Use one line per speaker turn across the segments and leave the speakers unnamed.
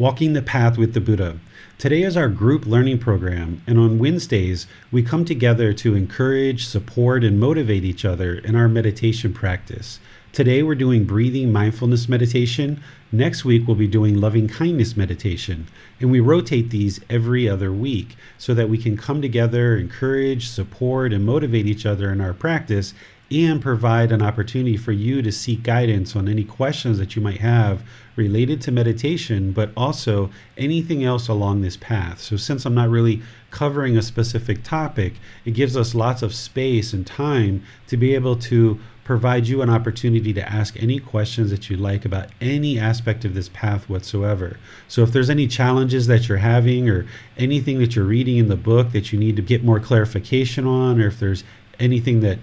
Walking the Path with the Buddha. Today is our group learning program, and on Wednesdays, we come together to encourage, support, and motivate each other in our meditation practice. Today, we're doing breathing mindfulness meditation. Next week, we'll be doing loving kindness meditation. And we rotate these every other week so that we can come together, encourage, support, and motivate each other in our practice and provide an opportunity for you to seek guidance on any questions that you might have related to meditation, but also anything else along this path. So, since I'm not really covering a specific topic, it gives us lots of space and time to be able to provide you an opportunity to ask any questions that you'd like about any aspect of this path whatsoever. So, if there's any challenges that you're having or anything that you're reading in the book that you need to get more clarification on, or if there's anything that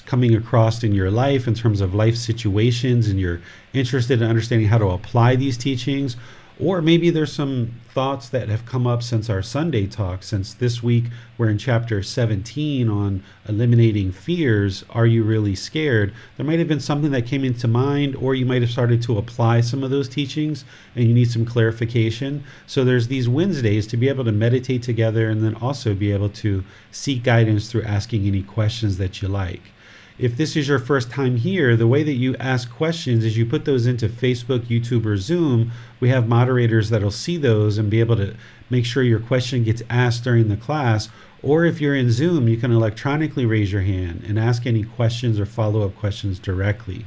coming across in your life in terms of life situations and you're interested in understanding how to apply these teachings? Or maybe there's some thoughts that have come up since our Sunday talk since this week we're in chapter 17 on eliminating fears. Are you really scared? There might have been something that came into mind or you might have started to apply some of those teachings and you need some clarification. So there's these Wednesdays to be able to meditate together and then also be able to seek guidance through asking any questions that you like if this is your first time here, the way that you ask questions is you put those into Facebook, YouTube, or Zoom. We have moderators that'll see those and be able to make sure your question gets asked during the class. Or if you're in Zoom, you can electronically raise your hand and ask any questions or follow up questions directly.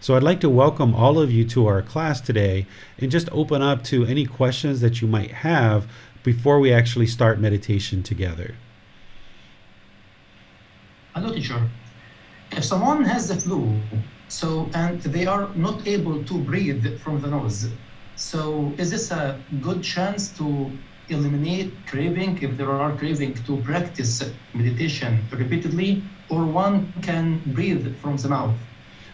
So I'd like to welcome all of you to our class today and just open up to any questions that you might have before we actually start meditation together.
Hello, teacher if someone has the flu, so and they are not able to breathe from the nose, so is this a good chance to eliminate craving if there are craving to practice meditation repeatedly, or one can breathe from the mouth?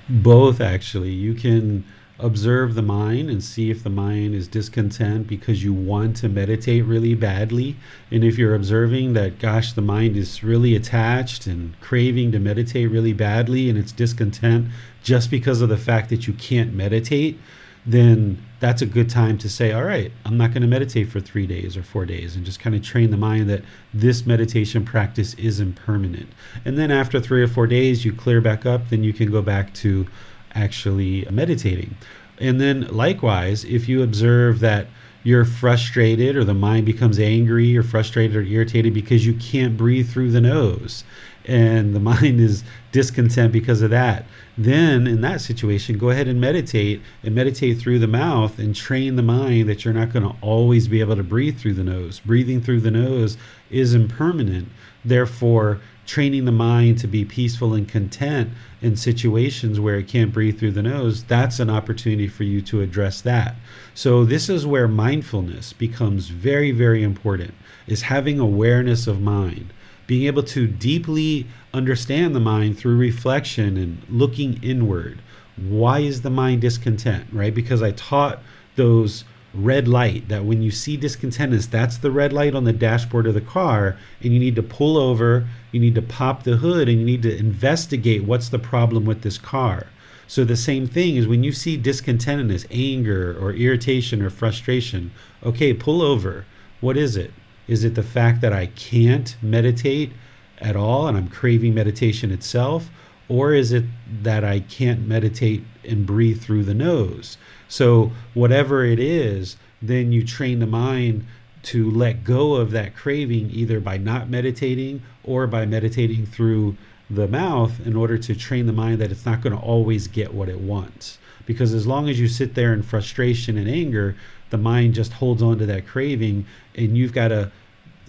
Both actually. You can observe the mind and see if the mind is discontent because you want to meditate really badly. And if you're observing that, gosh, the mind is really attached and craving to meditate really badly and it's discontent just because of the fact that you can't meditate, then that's a good time to say, all right, I'm not going to meditate for three days or four days and just kind of train the mind that this meditation practice is impermanent. And then after three or four days, you clear back up, then you can go back to actually meditating. And then likewise, if you observe that you're frustrated or the mind becomes angry or frustrated or irritated because you can't breathe through the nose and the mind is discontent because of that, then in that situation, go ahead and meditate and meditate through the mouth and train the mind that you're not going to always be able to breathe through the nose. Breathing through the nose is impermanent. Therefore, training the mind to be peaceful and content in situations where it can't breathe through the nose, that's an opportunity for you to address that. So this is where mindfulness becomes very, very important, is having awareness of mind, being able to deeply understand the mind through reflection and looking inward. Why is the mind discontent, right? Because I taught those red light that when you see discontentness that's the red light on the dashboard of the car and you need to pull over you need to pop the hood and you need to investigate what's the problem with this car. So the same thing is when you see discontentedness anger or irritation or frustration okay pull over. What is it? Is it the fact that i can't meditate at all and i'm craving meditation itself? Or is it that i can't meditate and breathe through the nose so, whatever it is, then you train the mind to let go of that craving either by not meditating or by meditating through the mouth in order to train the mind that it's not going to always get what it wants. Because as long as you sit there in frustration and anger, the mind just holds on to that craving, and you've got to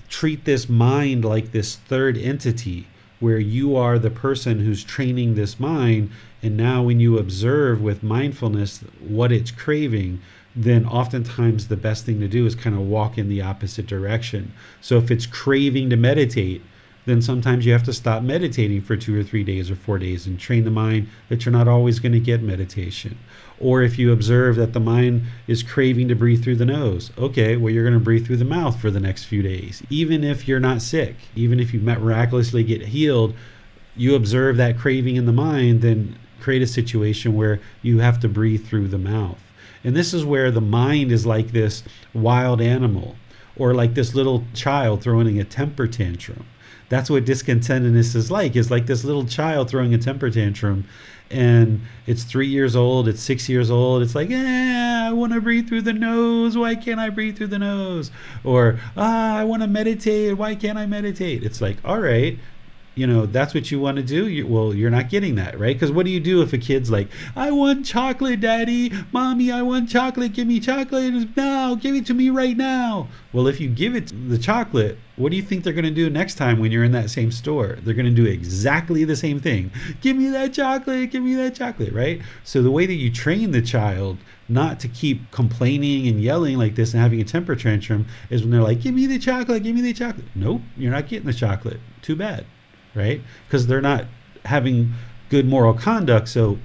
treat this mind like this third entity where you are the person who's training this mind. And now, when you observe with mindfulness what it's craving, then oftentimes the best thing to do is kind of walk in the opposite direction. So, if it's craving to meditate, then sometimes you have to stop meditating for two or three days or four days and train the mind that you're not always going to get meditation. Or if you observe that the mind is craving to breathe through the nose, okay, well, you're going to breathe through the mouth for the next few days. Even if you're not sick, even if you miraculously get healed, you observe that craving in the mind, then create a situation where you have to breathe through the mouth. And this is where the mind is like this wild animal or like this little child throwing a temper tantrum. That's what discontentedness is like. Is like this little child throwing a temper tantrum and it's three years old it's six years old it's like eh, i want to breathe through the nose. Why can't i breathe through the nose? Or ah i want to meditate. Why can't i meditate? It's like all right you know that's what you want to do you, well you're not getting that right? Because what do you do if a kid's like i want chocolate daddy. Mommy i want chocolate. Give me chocolate. Now give it to me right now. Well if you give it the chocolate what do you think they're going to do next time when you're in that same store? They're going to do exactly the same thing. Give me that chocolate. Give me that chocolate right? So the way that you train the child not to keep complaining and yelling like this and having a temper tantrum is when they're like give me the chocolate. Give me the chocolate. Nope you're not getting the chocolate. Too bad right? Because they're not having good moral conduct. So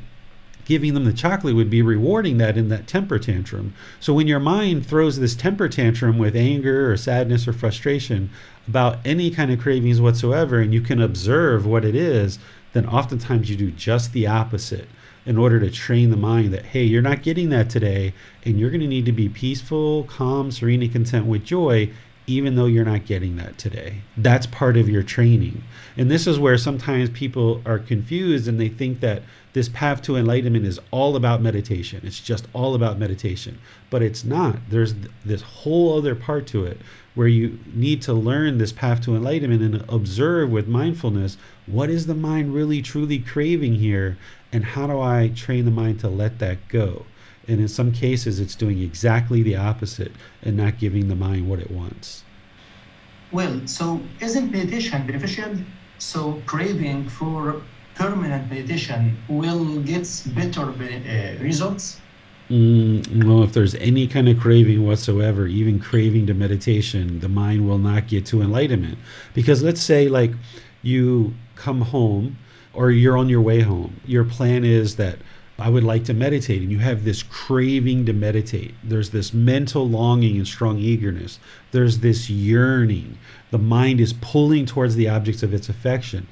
giving them the chocolate would be rewarding that in that temper tantrum. So when your mind throws this temper tantrum with anger or sadness or frustration about any kind of cravings whatsoever, and you can observe what it is, then oftentimes you do just the opposite in order to train the mind that, hey, you're not getting that today, and you're going to need to be peaceful, calm, serene, and content with joy even though you're not getting that today. That's part of your training. And this is where sometimes people are confused and they think that this path to enlightenment is all about meditation. It's just all about meditation. But it's not. There's this whole other part to it where you need to learn this path to enlightenment and observe with mindfulness what is the mind really truly craving here and how do I train the mind to let that go. And in some cases, it's doing exactly the opposite and not giving the mind what it wants.
Well, so isn't meditation beneficial? So craving for permanent meditation will get better uh, results?
Mm, well, if there's any kind of craving whatsoever, even craving to meditation, the mind will not get to enlightenment. Because let's say, like, you come home or you're on your way home, your plan is that I would like to meditate. And you have this craving to meditate. There's this mental longing and strong eagerness. There's this yearning. The mind is pulling towards the objects of its affection.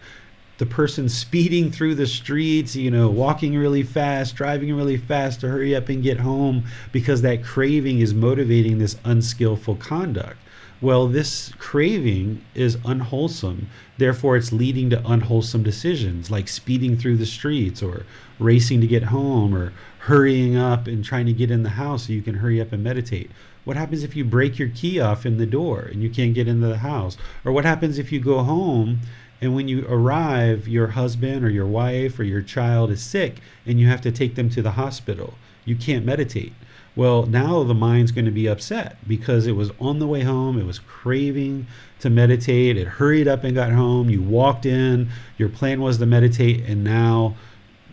The person speeding through the streets, you know, walking really fast, driving really fast to hurry up and get home because that craving is motivating this unskillful conduct. Well, this craving is unwholesome. Therefore, it's leading to unwholesome decisions like speeding through the streets or racing to get home or hurrying up and trying to get in the house so you can hurry up and meditate. What happens if you break your key off in the door and you can't get into the house? Or what happens if you go home and when you arrive, your husband or your wife or your child is sick and you have to take them to the hospital? You can't meditate. Well, now the mind's going to be upset because it was on the way home, it was craving to meditate, it hurried up and got home, you walked in, your plan was to meditate, and now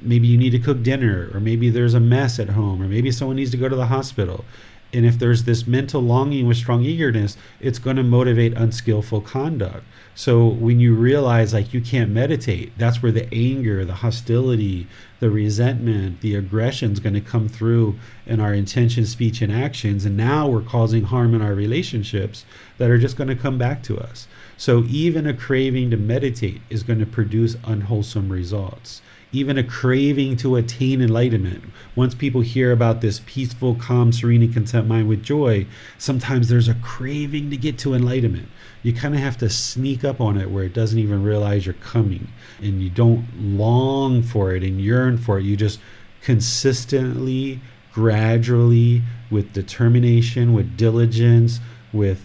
maybe you need to cook dinner, or maybe there's a mess at home, or maybe someone needs to go to the hospital. And if there's this mental longing with strong eagerness, it's going to motivate unskillful conduct. So when you realize like you can't meditate, that's where the anger, the hostility, the resentment, the aggression is going to come through in our intention, speech, and actions. And now we're causing harm in our relationships that are just going to come back to us. So even a craving to meditate is going to produce unwholesome results even a craving to attain enlightenment. Once people hear about this peaceful, calm, serene, and content mind with joy, sometimes there's a craving to get to enlightenment. You kind of have to sneak up on it where it doesn't even realize you're coming and you don't long for it and yearn for it. You just consistently, gradually, with determination, with diligence, with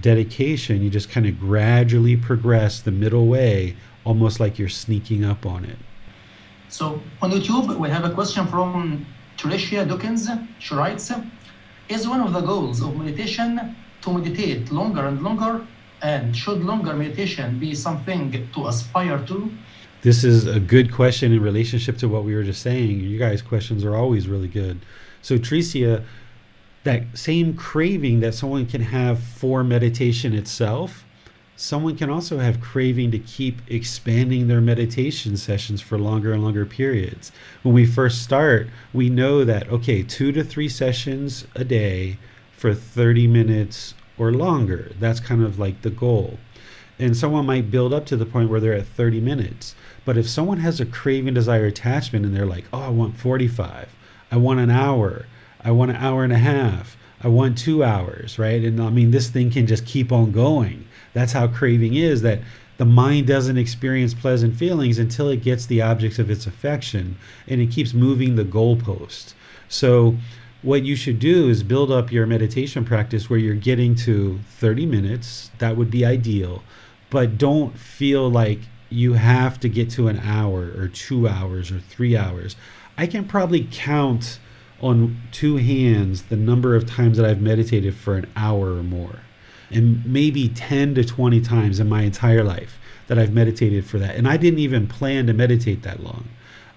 dedication, you just kind of gradually progress the middle way, almost like you're sneaking up on it.
So on YouTube, we have a question from Tricia Dawkins. She writes, is one of the goals of meditation to meditate longer and longer? And should longer meditation be something to aspire to?
This is a good question in relationship to what we were just saying. You guys' questions are always really good. So, Tricia, that same craving that someone can have for meditation itself, someone can also have craving to keep expanding their meditation sessions for longer and longer periods. When we first start, we know that, okay, two to three sessions a day for 30 minutes or longer. That's kind of like the goal. And someone might build up to the point where they're at 30 minutes. But if someone has a craving, desire, attachment, and they're like, oh, I want 45, I want an hour, I want an hour and a half, I want two hours, right? And I mean, this thing can just keep on going. That's how craving is that the mind doesn't experience pleasant feelings until it gets the objects of its affection and it keeps moving the goalpost. So, what you should do is build up your meditation practice where you're getting to 30 minutes. That would be ideal. But don't feel like you have to get to an hour or two hours or three hours. I can probably count on two hands the number of times that I've meditated for an hour or more, and maybe 10 to 20 times in my entire life that I've meditated for that. And I didn't even plan to meditate that long.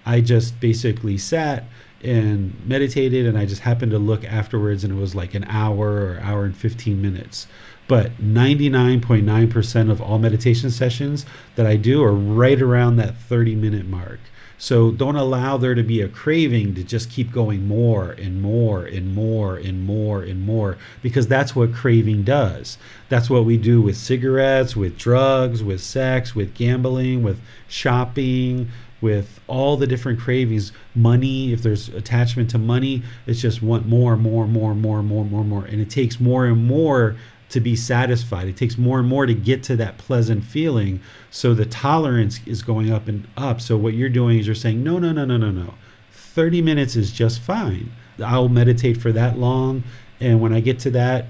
I just basically sat and meditated, and I just happened to look afterwards, and it was like an hour or hour and 15 minutes. But 99.9% of all meditation sessions that I do are right around that 30 minute mark. So don't allow there to be a craving to just keep going more and more and more and more and more because that's what craving does. That's what we do with cigarettes, with drugs, with sex, with gambling, with shopping, with all the different cravings. Money, if there's attachment to money, it's just want more, more, more, more, more, more, more. And it takes more and more to be satisfied. It takes more and more to get to that pleasant feeling. So the tolerance is going up and up. So what you're doing is you're saying, no, no, no, no, no, no. 30 minutes is just fine. I'll meditate for that long. And when I get to that,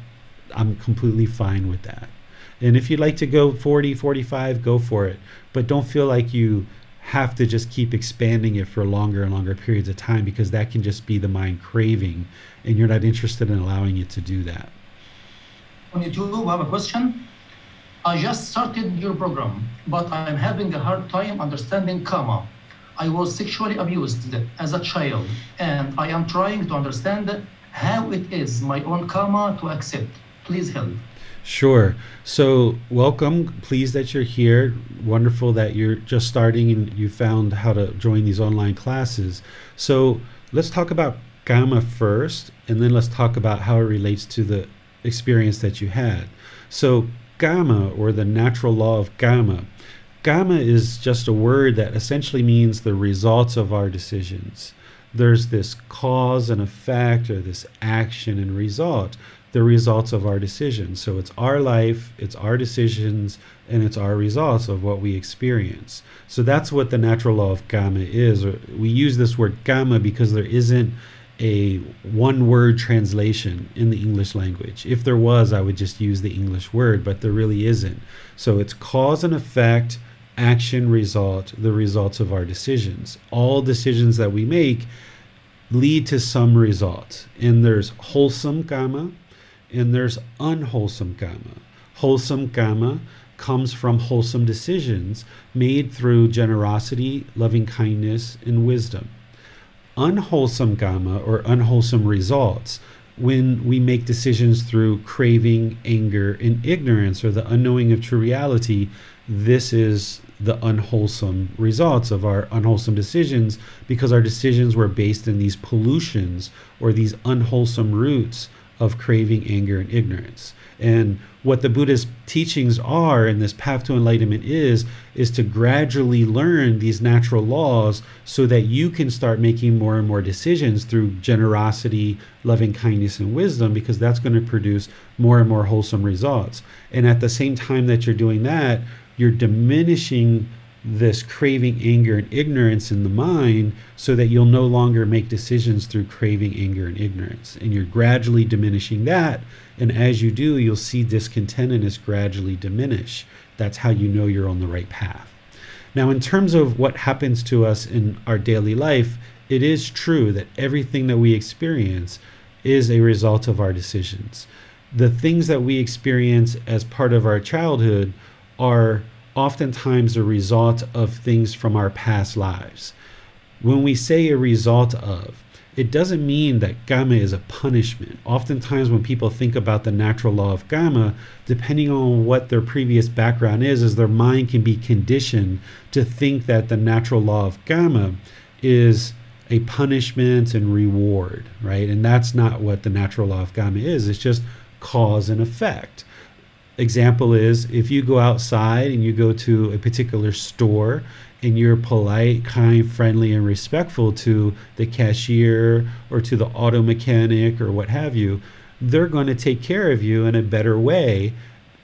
I'm completely fine with that. And if you'd like to go 40, 45, go for it. But don't feel like you have to just keep expanding it for longer and longer periods of time because that can just be the mind craving and you're not interested in allowing it to do that
on YouTube, we have a question. I just started your program, but I'm having a hard time understanding karma. I was sexually abused as a child, and I am trying to understand how it is my own karma to accept. Please help.
Sure. So, welcome. Pleased that you're here. Wonderful that you're just starting and you found how to join these online classes. So, let's talk about karma first, and then let's talk about how it relates to the experience that you had. So, karma, or the natural law of karma, karma is just a word that essentially means the results of our decisions. There's this cause and effect, or this action and result, the results of our decisions. So, it's our life, it's our decisions, and it's our results of what we experience. So, that's what the natural law of karma is. We use this word karma because there isn't a one word translation in the English language. If there was, I would just use the English word, but there really isn't. So it's cause and effect, action, result, the results of our decisions. All decisions that we make lead to some result. And there's wholesome karma and there's unwholesome karma. Wholesome karma comes from wholesome decisions made through generosity, loving kindness, and wisdom unwholesome karma or unwholesome results when we make decisions through craving, anger, and ignorance or the unknowing of true reality. This is the unwholesome results of our unwholesome decisions because our decisions were based in these pollutions or these unwholesome roots of craving, anger, and ignorance. And what the Buddha's teachings are and this path to enlightenment is, is to gradually learn these natural laws so that you can start making more and more decisions through generosity, loving kindness, and wisdom, because that's going to produce more and more wholesome results. And at the same time that you're doing that, you're diminishing this craving, anger, and ignorance in the mind so that you'll no longer make decisions through craving, anger, and ignorance. And you're gradually diminishing that. And as you do, you'll see discontentedness gradually diminish. That's how you know you're on the right path. Now, in terms of what happens to us in our daily life, it is true that everything that we experience is a result of our decisions. The things that we experience as part of our childhood are oftentimes a result of things from our past lives. When we say a result of, it doesn't mean that karma is a punishment. Oftentimes, when people think about the natural law of karma, depending on what their previous background is, is their mind can be conditioned to think that the natural law of karma is a punishment and reward, right? And that's not what the natural law of karma is. It's just cause and effect example is if you go outside and you go to a particular store and you're polite, kind, friendly, and respectful to the cashier or to the auto mechanic or what have you, they're going to take care of you in a better way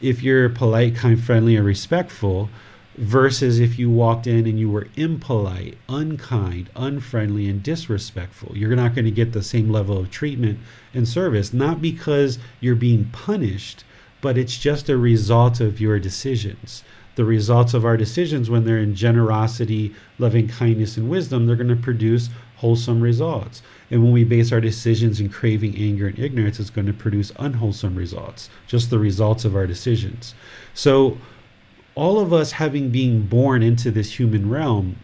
if you're polite, kind, friendly, and respectful versus if you walked in and you were impolite, unkind, unfriendly, and disrespectful. You're not going to get the same level of treatment and service, not because you're being punished but it's just a result of your decisions. The results of our decisions, when they're in generosity, loving kindness, and wisdom, they're going to produce wholesome results. And when we base our decisions in craving, anger, and ignorance, it's going to produce unwholesome results, just the results of our decisions. So, all of us having been born into this human realm,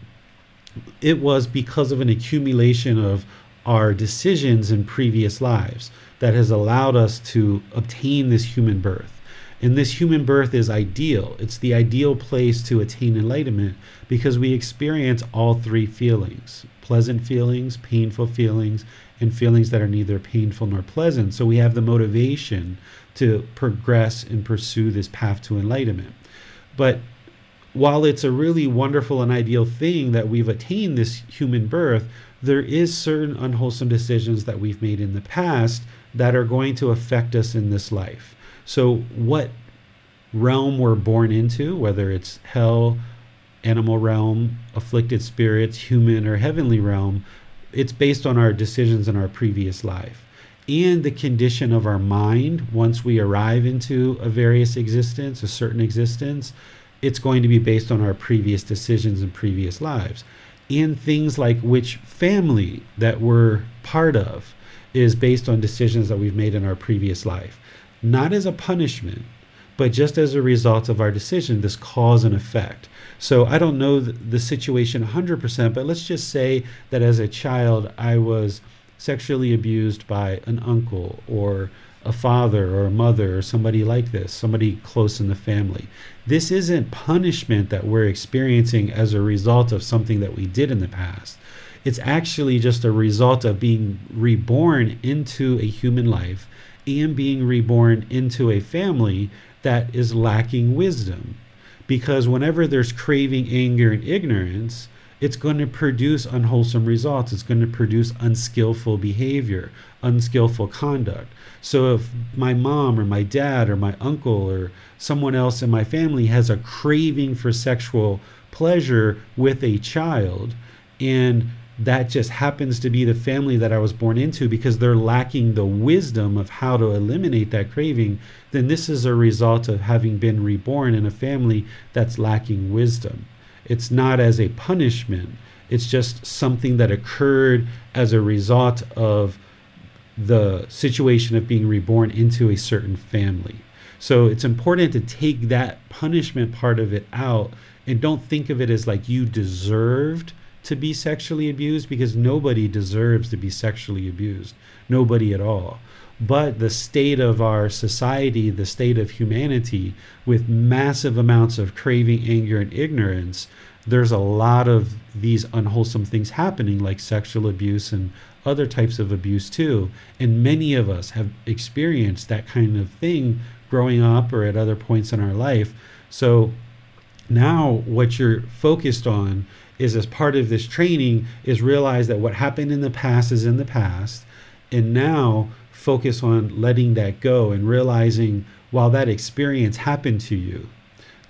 it was because of an accumulation of our decisions in previous lives that has allowed us to obtain this human birth. And this human birth is ideal. It's the ideal place to attain enlightenment because we experience all three feelings pleasant feelings, painful feelings, and feelings that are neither painful nor pleasant. So we have the motivation to progress and pursue this path to enlightenment. But while it's a really wonderful and ideal thing that we've attained this human birth, there is certain unwholesome decisions that we've made in the past that are going to affect us in this life. So, what realm we're born into, whether it's hell, animal realm, afflicted spirits, human, or heavenly realm, it's based on our decisions in our previous life and the condition of our mind once we arrive into a various existence, a certain existence. It's going to be based on our previous decisions in previous lives. And things like which family that we're part of is based on decisions that we've made in our previous life, not as a punishment, but just as a result of our decision, this cause and effect. So I don't know the situation 100%, but let's just say that as a child, I was sexually abused by an uncle or a father or a mother or somebody like this, somebody close in the family. This isn't punishment that we're experiencing as a result of something that we did in the past. It's actually just a result of being reborn into a human life and being reborn into a family that is lacking wisdom. Because whenever there's craving, anger, and ignorance, it's going to produce unwholesome results. It's going to produce unskillful behavior, unskillful conduct. So if my mom or my dad or my uncle or someone else in my family has a craving for sexual pleasure with a child and that just happens to be the family that I was born into because they're lacking the wisdom of how to eliminate that craving, then this is a result of having been reborn in a family that's lacking wisdom. It's not as a punishment, it's just something that occurred as a result of the situation of being reborn into a certain family. So it's important to take that punishment part of it out and don't think of it as like you deserved to be sexually abused because nobody deserves to be sexually abused. Nobody at all. But the state of our society, the state of humanity, with massive amounts of craving, anger, and ignorance, there's a lot of these unwholesome things happening, like sexual abuse and other types of abuse too. And many of us have experienced that kind of thing growing up or at other points in our life. So now what you're focused on is as part of this training is realize that what happened in the past is in the past and now focus on letting that go and realizing while that experience happened to you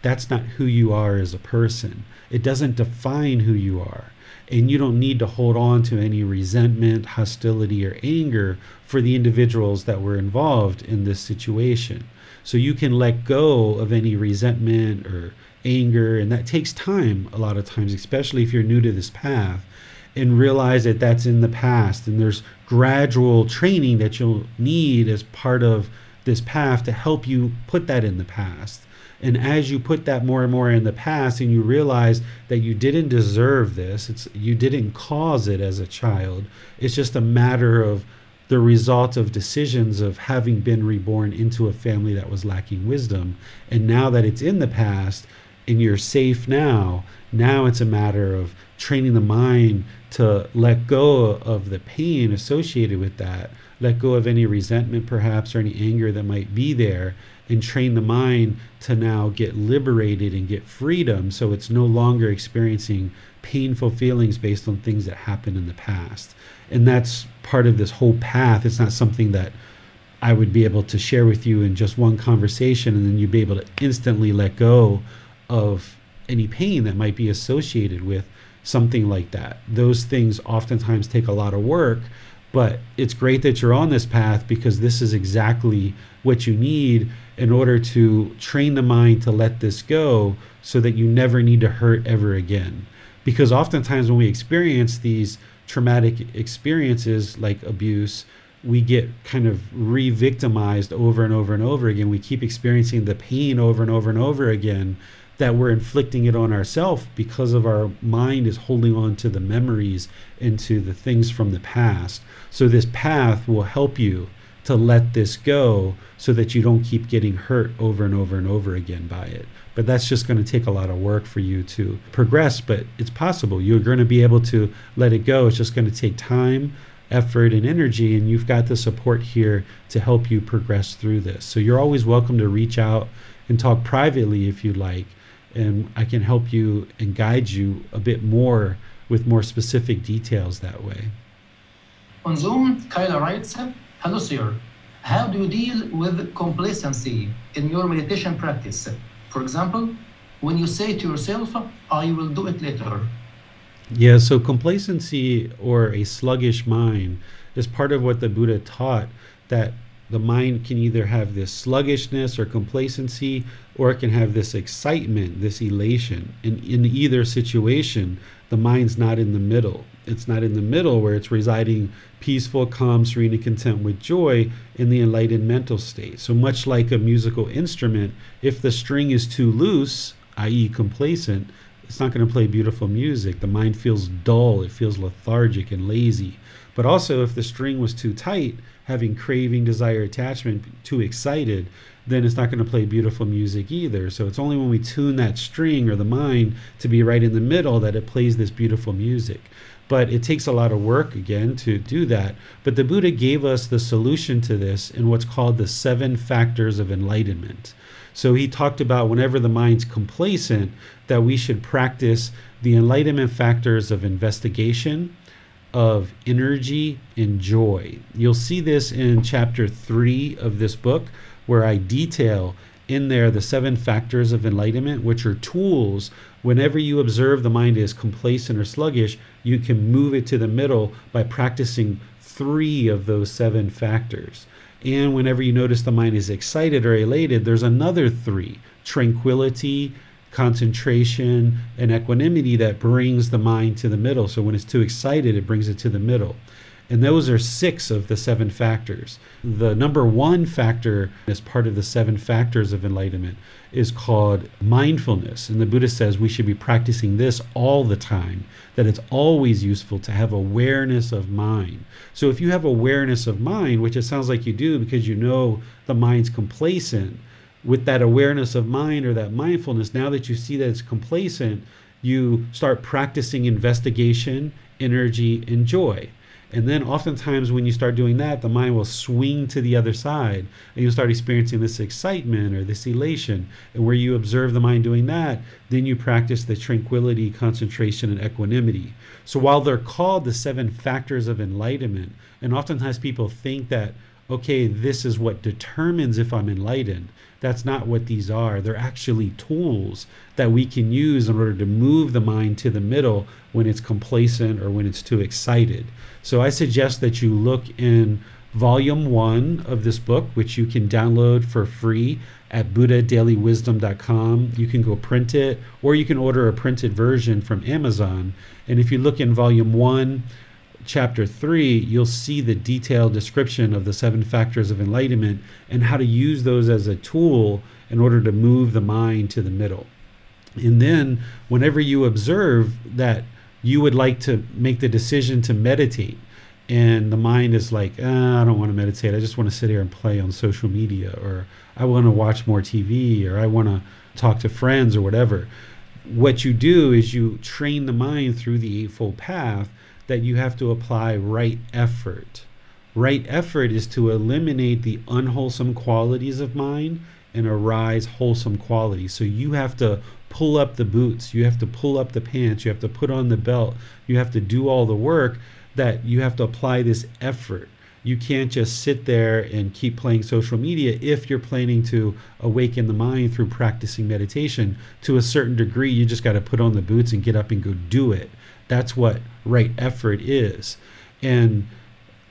that's not who you are as a person. It doesn't define who you are. And you don't need to hold on to any resentment, hostility, or anger for the individuals that were involved in this situation. So you can let go of any resentment or anger, and that takes time a lot of times, especially if you're new to this path, and realize that that's in the past. And there's gradual training that you'll need as part of this path to help you put that in the past. And as you put that more and more in the past and you realize that you didn't deserve this, it's you didn't cause it as a child. It's just a matter of the result of decisions of having been reborn into a family that was lacking wisdom. And now that it's in the past and you're safe now, now it's a matter of training the mind to let go of the pain associated with that, let go of any resentment perhaps or any anger that might be there, and train the mind to now get liberated and get freedom so it's no longer experiencing painful feelings based on things that happened in the past. And that's part of this whole path. It's not something that I would be able to share with you in just one conversation and then you'd be able to instantly let go of any pain that might be associated with something like that. Those things oftentimes take a lot of work, but it's great that you're on this path because this is exactly what you need in order to train the mind to let this go so that you never need to hurt ever again. Because oftentimes when we experience these traumatic experiences like abuse, we get kind of re victimized over and over and over again. We keep experiencing the pain over and over and over again that we're inflicting it on ourselves because of our mind is holding on to the memories and to the things from the past. So, this path will help you to let this go so that you don't keep getting hurt over and over and over again by it. But that's just going to take a lot of work for you to progress, but it's possible. You're going to be able to let it go. It's just going to take time, effort, and energy, and you've got the support here to help you progress through this. So you're always welcome to reach out and talk privately if you'd like, and I can help you and guide you a bit more with more specific details that way.
On Zoom, Kyla writes, Hello, sir. How do you deal with complacency in your meditation practice? For example, when you say to yourself, I will do it later.
Yeah, so complacency or a sluggish mind is part of what the Buddha taught that the mind can either have this sluggishness or complacency or it can have this excitement, this elation. And in either situation, the mind's not in the middle. It's not in the middle where it's residing peaceful, calm, serene, and content with joy in the enlightened mental state. So much like a musical instrument, if the string is too loose, i.e., complacent, it's not going to play beautiful music. The mind feels dull, it feels lethargic and lazy. But also, if the string was too tight, having craving, desire, attachment, too excited, then it's not going to play beautiful music either. So it's only when we tune that string or the mind to be right in the middle that it plays this beautiful music but it takes a lot of work again to do that. But the Buddha gave us the solution to this in what's called the seven factors of enlightenment. So he talked about whenever the mind's complacent, that we should practice the enlightenment factors of investigation, of energy, and joy. You'll see this in chapter three of this book, where I detail in there the seven factors of enlightenment, which are tools. Whenever you observe the mind is complacent or sluggish, you can move it to the middle by practicing three of those seven factors. And whenever you notice the mind is excited or elated, there's another three tranquility, concentration, and equanimity that brings the mind to the middle. So when it's too excited, it brings it to the middle. And those are six of the seven factors. The number one factor, as part of the seven factors of enlightenment, is called mindfulness. And the Buddha says we should be practicing this all the time, that it's always useful to have awareness of mind. So if you have awareness of mind, which it sounds like you do because you know the mind's complacent, with that awareness of mind or that mindfulness, now that you see that it's complacent, you start practicing investigation, energy, and joy. And then oftentimes when you start doing that, the mind will swing to the other side and you'll start experiencing this excitement or this elation. And where you observe the mind doing that, then you practice the tranquility, concentration, and equanimity. So while they're called the seven factors of enlightenment, and oftentimes people think that okay, this is what determines if I'm enlightened. That's not what these are. They're actually tools that we can use in order to move the mind to the middle when it's complacent or when it's too excited. So I suggest that you look in volume one of this book, which you can download for free at buddhadailywisdom.com. You can go print it, or you can order a printed version from Amazon. And if you look in volume one, chapter 3, you'll see the detailed description of the seven factors of enlightenment and how to use those as a tool in order to move the mind to the middle. And then, whenever you observe that you would like to make the decision to meditate, and the mind is like, ah, I don't want to meditate. I just want to sit here and play on social media, or I want to watch more TV, or I want to talk to friends, or whatever. What you do is you train the mind through the Eightfold Path that you have to apply right effort. Right effort is to eliminate the unwholesome qualities of mind and arise wholesome qualities. So you have to pull up the boots, you have to pull up the pants, you have to put on the belt, you have to do all the work that you have to apply this effort. You can't just sit there and keep playing social media if you're planning to awaken the mind through practicing meditation. To a certain degree, you just got to put on the boots and get up and go do it. That's what right effort is. And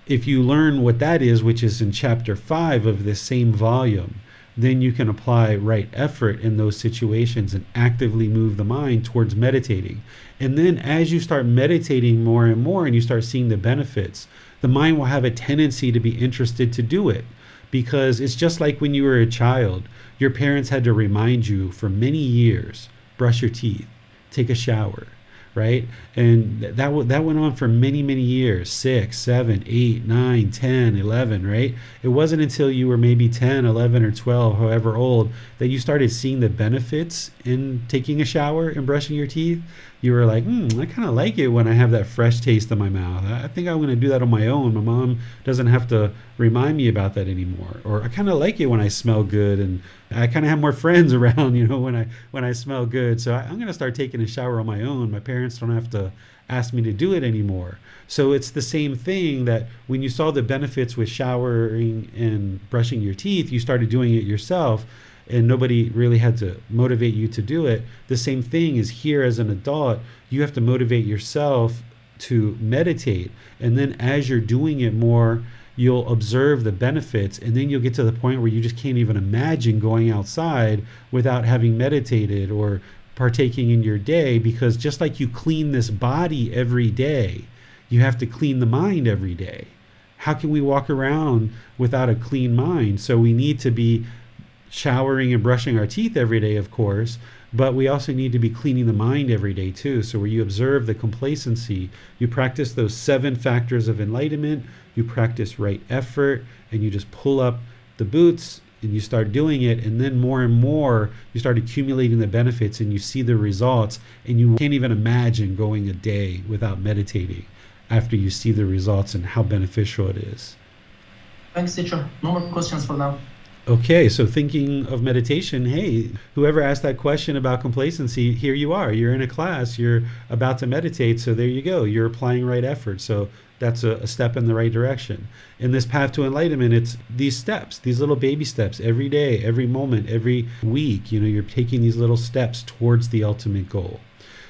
if you learn what that is, which is in chapter five of this same volume, then you can apply right effort in those situations and actively move the mind towards meditating. And then as you start meditating more and more and you start seeing the benefits, the mind will have a tendency to be interested to do it because it's just like when you were a child. Your parents had to remind you for many years brush your teeth, take a shower, right? And that that went on for many, many years six, seven, eight, nine, 10, 11, right? It wasn't until you were maybe 10, 11, or 12, however old, that you started seeing the benefits in taking a shower and brushing your teeth. You were like, hmm, I kind of like it when I have that fresh taste in my mouth. I think I'm going to do that on my own. My mom doesn't have to remind me about that anymore. Or I kind of like it when I smell good and I kind of have more friends around, you know, when I when I smell good. So I, I'm going to start taking a shower on my own. My parents don't have to ask me to do it anymore. So it's the same thing that when you saw the benefits with showering and brushing your teeth, you started doing it yourself and nobody really had to motivate you to do it. The same thing is here as an adult, you have to motivate yourself to meditate. And then as you're doing it more, you'll observe the benefits and then you'll get to the point where you just can't even imagine going outside without having meditated or partaking in your day because just like you clean this body every day you have to clean the mind every day. How can we walk around without a clean mind? So we need to be showering and brushing our teeth every day of course but we also need to be cleaning the mind every day too. So where you observe the complacency you practice those seven factors of enlightenment you practice right effort and you just pull up the boots and you start doing it and then more and more you start accumulating the benefits and you see the results and you can't even imagine going a day without meditating after you see the results and how beneficial it is.
Thanks teacher. No more questions for now
Okay, so thinking of meditation, hey, whoever asked that question about complacency, here you are. You're in a class, you're about to meditate, so there you go. You're applying right effort. So that's a, a, step in the right direction. In this path to enlightenment, it's these steps, these little baby steps every day, every moment, every week. You know, you're taking these little steps towards the ultimate goal.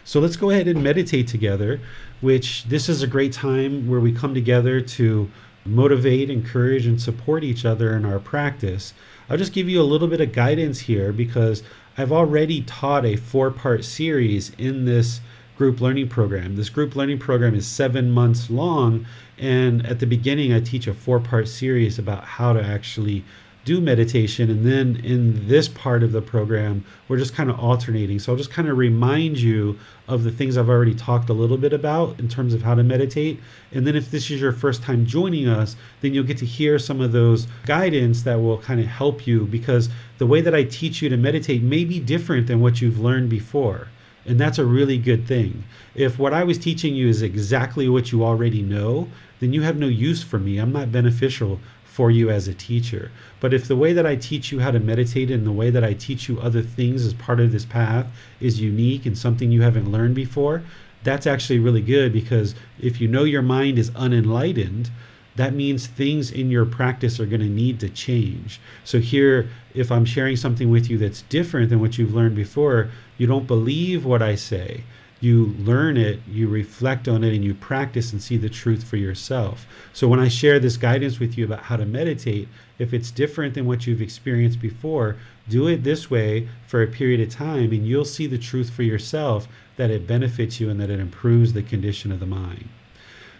So let's go ahead and meditate together, which this is a great time where we come together to motivate, encourage, and support each other in our practice. I'll just give you a little bit of guidance here because I've already taught a four part series in this group learning program. This group learning program is seven months long. And at the beginning, I teach a four part series about how to actually do meditation. And then in this part of the program, we're just kind of alternating. So I'll just kind of remind you of the things I've already talked a little bit about in terms of how to meditate. And then if this is your first time joining us, then you'll get to hear some of those guidance that will kind of help you because the way that I teach you to meditate may be different than what you've learned before. And that's a really good thing. If what I was teaching you is exactly what you already know, then you have no use for me. I'm not beneficial for you as a teacher. But if the way that I teach you how to meditate and the way that I teach you other things as part of this path is unique and something you haven't learned before, that's actually really good because if you know your mind is unenlightened, that means things in your practice are going to need to change. So, here, if I'm sharing something with you that's different than what you've learned before, you don't believe what I say. You learn it, you reflect on it, and you practice and see the truth for yourself. So, when I share this guidance with you about how to meditate, if it's different than what you've experienced before, do it this way for a period of time, and you'll see the truth for yourself that it benefits you and that it improves the condition of the mind.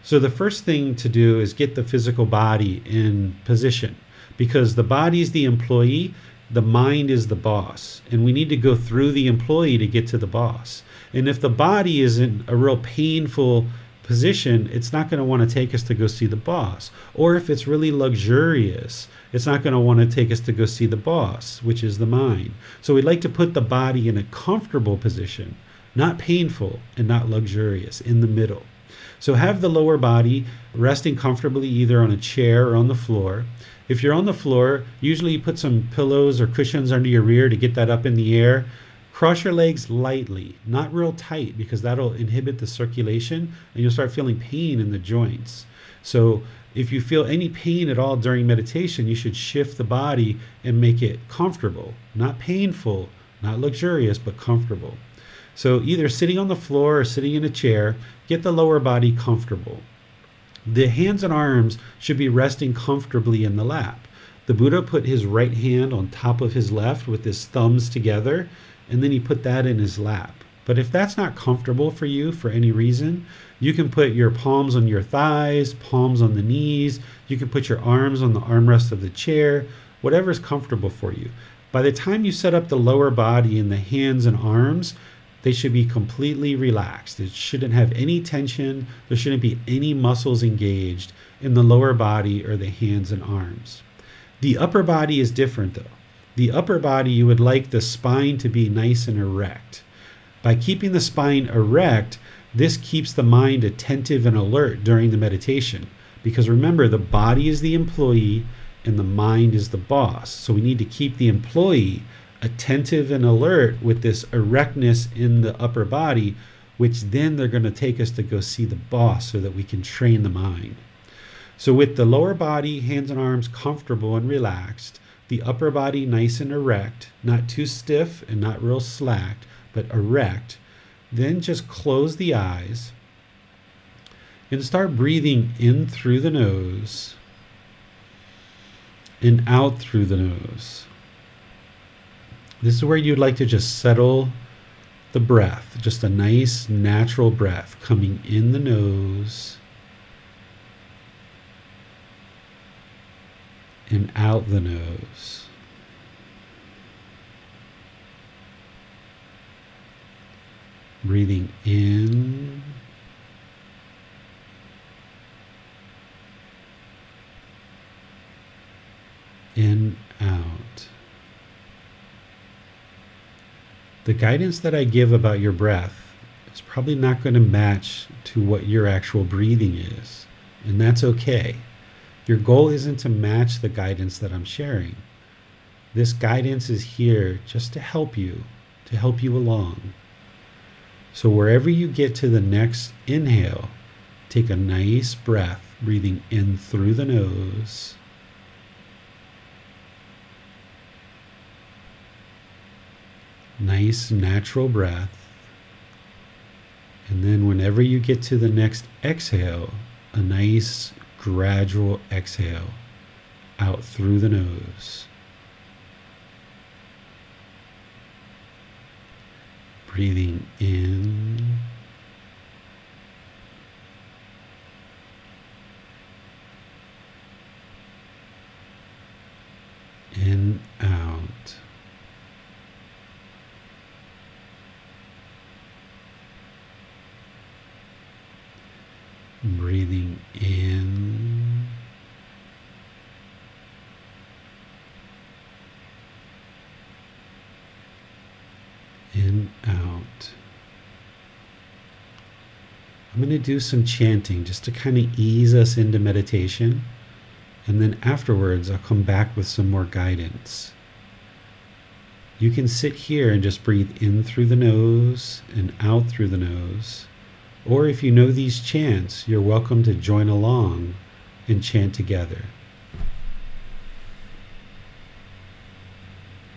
So the first thing to do is get the physical body in position because the body is the employee, the mind is the boss, and we need to go through the employee to get to the boss. And if the body is in a real painful position, it's not going to want to take us to go see the boss. Or if it's really luxurious, it's not going to want to take us to go see the boss, which is the mind. So we'd like to put the body in a comfortable position, not painful and not luxurious, in the middle. So have the lower body resting comfortably either on a chair or on the floor. If you're on the floor, usually you put some pillows or cushions under your rear to get that up in the air. Cross your legs lightly, not real tight because that'll inhibit the circulation and you'll start feeling pain in the joints. So if you feel any pain at all during meditation, you should shift the body and make it comfortable, not painful, not luxurious, but comfortable. So either sitting on the floor or sitting in a chair, get the lower body comfortable. The hands and arms should be resting comfortably in the lap. The Buddha put his right hand on top of his left with his thumbs together, and then he put that in his lap. But if that's not comfortable for you for any reason, you can put your palms on your thighs, palms on the knees. You can put your arms on the armrest of the chair, whatever is comfortable for you. By the time you set up the lower body and the hands and arms, they should be completely relaxed. It shouldn't have any tension. There shouldn't be any muscles engaged in the lower body or the hands and arms. The upper body is different though. The upper body, you would like the spine to be nice and erect. By keeping the spine erect, this keeps the mind attentive and alert during the meditation. Because remember, the body is the employee and the mind is the boss. So we need to keep the employee attentive and alert with this erectness in the upper body, which then they're going to take us to go see the boss so that we can train the mind. So, with the lower body, hands and arms comfortable and relaxed, the upper body nice and erect, not too stiff and not real slacked, but erect, then just close the eyes and start breathing in through the nose and out through the nose. This is where you'd like to just settle the breath, just a nice natural breath coming in the nose and out the nose. Breathing in In, out. the guidance that I give about your breath is probably not going to match to what your actual breathing is. And that's okay. Your goal isn't to match the guidance that I'm sharing. This guidance is here just to help you, to help you along. So, wherever you get to the next inhale, take a nice breath, breathing in through the nose nice natural breath. And then, whenever you get to the next exhale, a nice gradual exhale out through the nose. Breathing in. In, out. breathing in in out. I'm going to do some chanting just to kind of ease us into meditation. And then afterwards, I'll come back with some more guidance. You can sit here and just breathe in through the nose and out through the nose. Or if you know these chants, you're welcome to join along and chant together.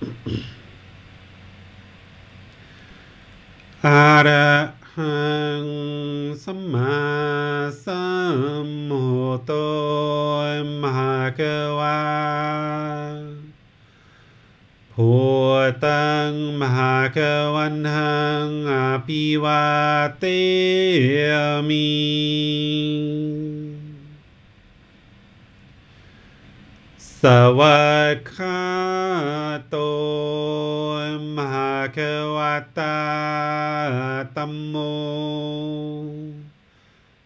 Arahang Patami. Savakato Mahakavata Tammo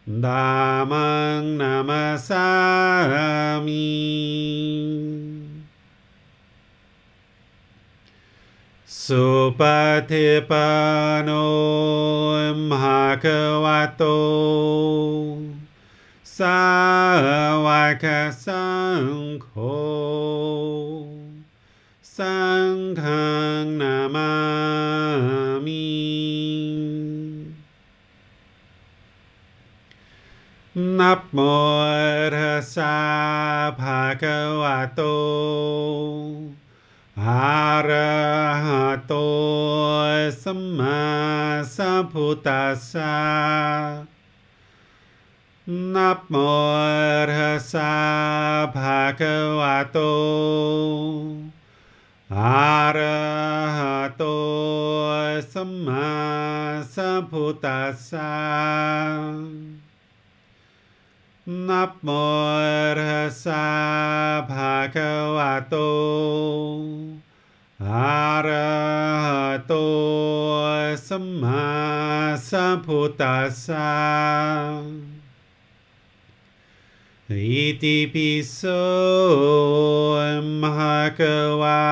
Damang Namasami. สุปฏิปันโนมหาควาโต สาวกสังโฆ สังฆนามามิ นับโมรสาภาควาโต हरहतो सम्मसभूतसा नमोर्हसा भगवतो। हरहतो सम्मसभूतसा नमोर्हसा भगवतो। อาระโตสัมมาสัมพุทธัสสะอิติปิโสมหากวา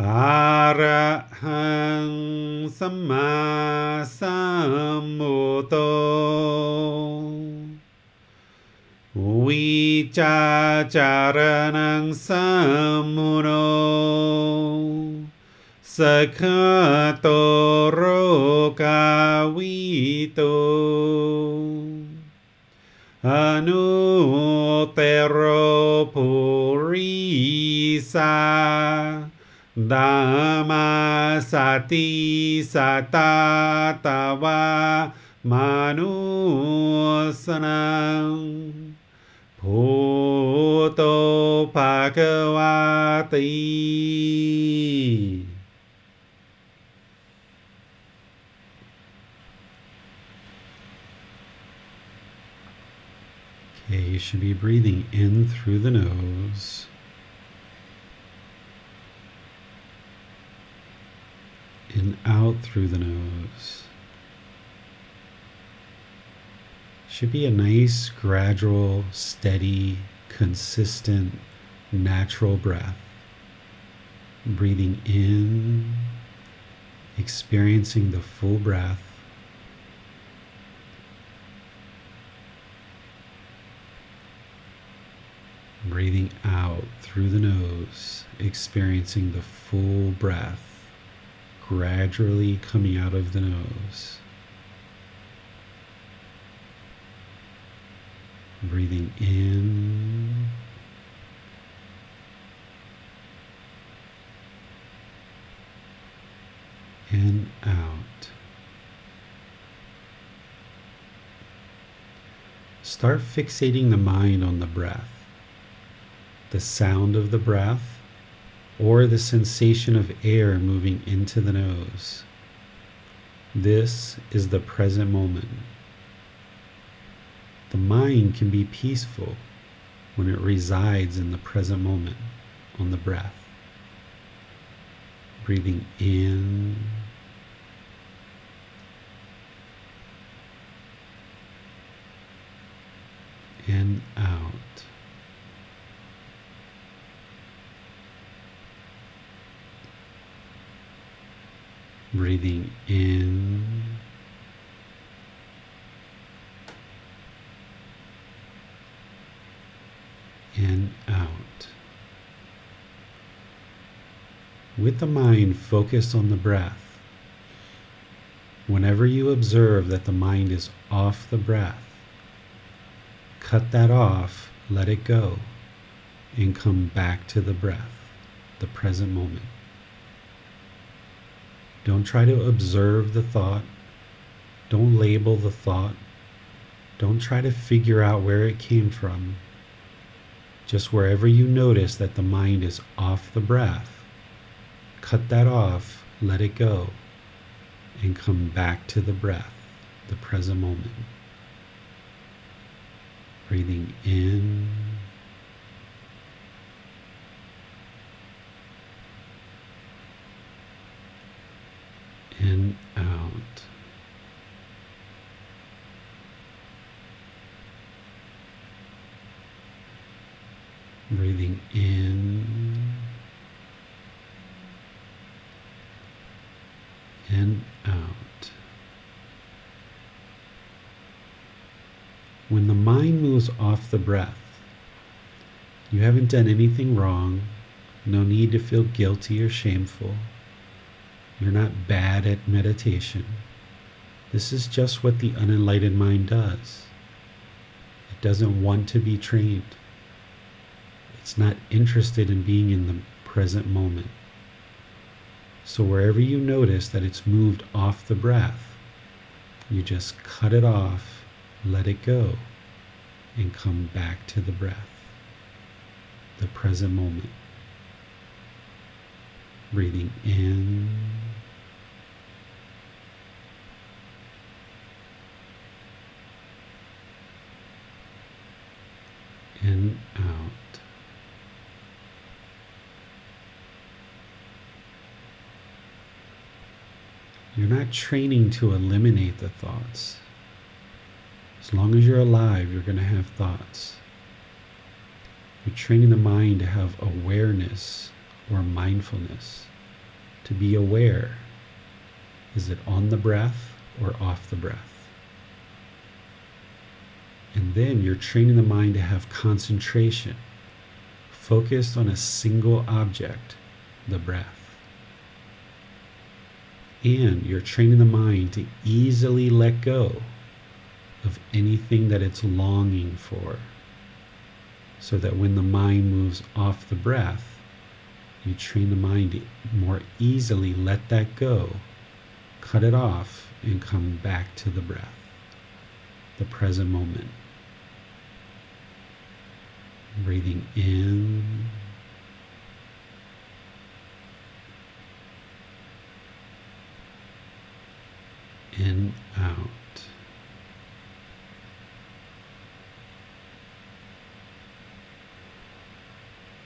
อาระหังสัมมาสัมพุทโธ วิจาจารนังสัมมุ โนสขโตโรกาวิโต anu tero purisa dhamma sati satatawa manusanam bhuto bhagavati Okay, you should be breathing in through the nose. And out through the nose. Should be a nice, gradual, steady, consistent, natural breath. Breathing in, experiencing the full breath breathing out through the nose, experiencing the full breath gradually coming out of the nose. Breathing in. And out. Start fixating the mind on the breath the sound of the breath, or the sensation of air moving into the nose. This is the present moment. The mind can be peaceful when it resides in the present moment on the breath. Breathing in and out. breathing in and out. With the mind focused on the breath, whenever you observe that the mind is off the breath, cut that off, let it go, and come back to the breath, the present moment. Don't try to observe the thought. Don't label the thought. Don't try to figure out where it came from. Just wherever you notice that the mind is off the breath, cut that off, let it go, and come back to the breath, the present moment. Breathing in and out. Breathing in and out. When the mind moves off the breath, you haven't done anything wrong, no need to feel guilty or shameful. You're not bad at meditation. This is just what the unenlightened mind does. It doesn't want to be trained. It's not interested in being in the present moment. So wherever you notice that it's moved off the breath, you just cut it off, let it go, and come back to the breath, the present moment. Breathing in and out. You're not training to eliminate the thoughts. As long as you're alive, you're going to have thoughts. You're training the mind to have awareness or mindfulness, to be aware. Is it on the breath or off the breath? And then you're training the mind to have concentration, focused on a single object, the breath. And you're training the mind to easily let go of anything that it's longing for. So that when the mind moves off the breath, you train the mind to more easily let that go, cut it off, and come back to the breath, the present moment. Breathing in. And out.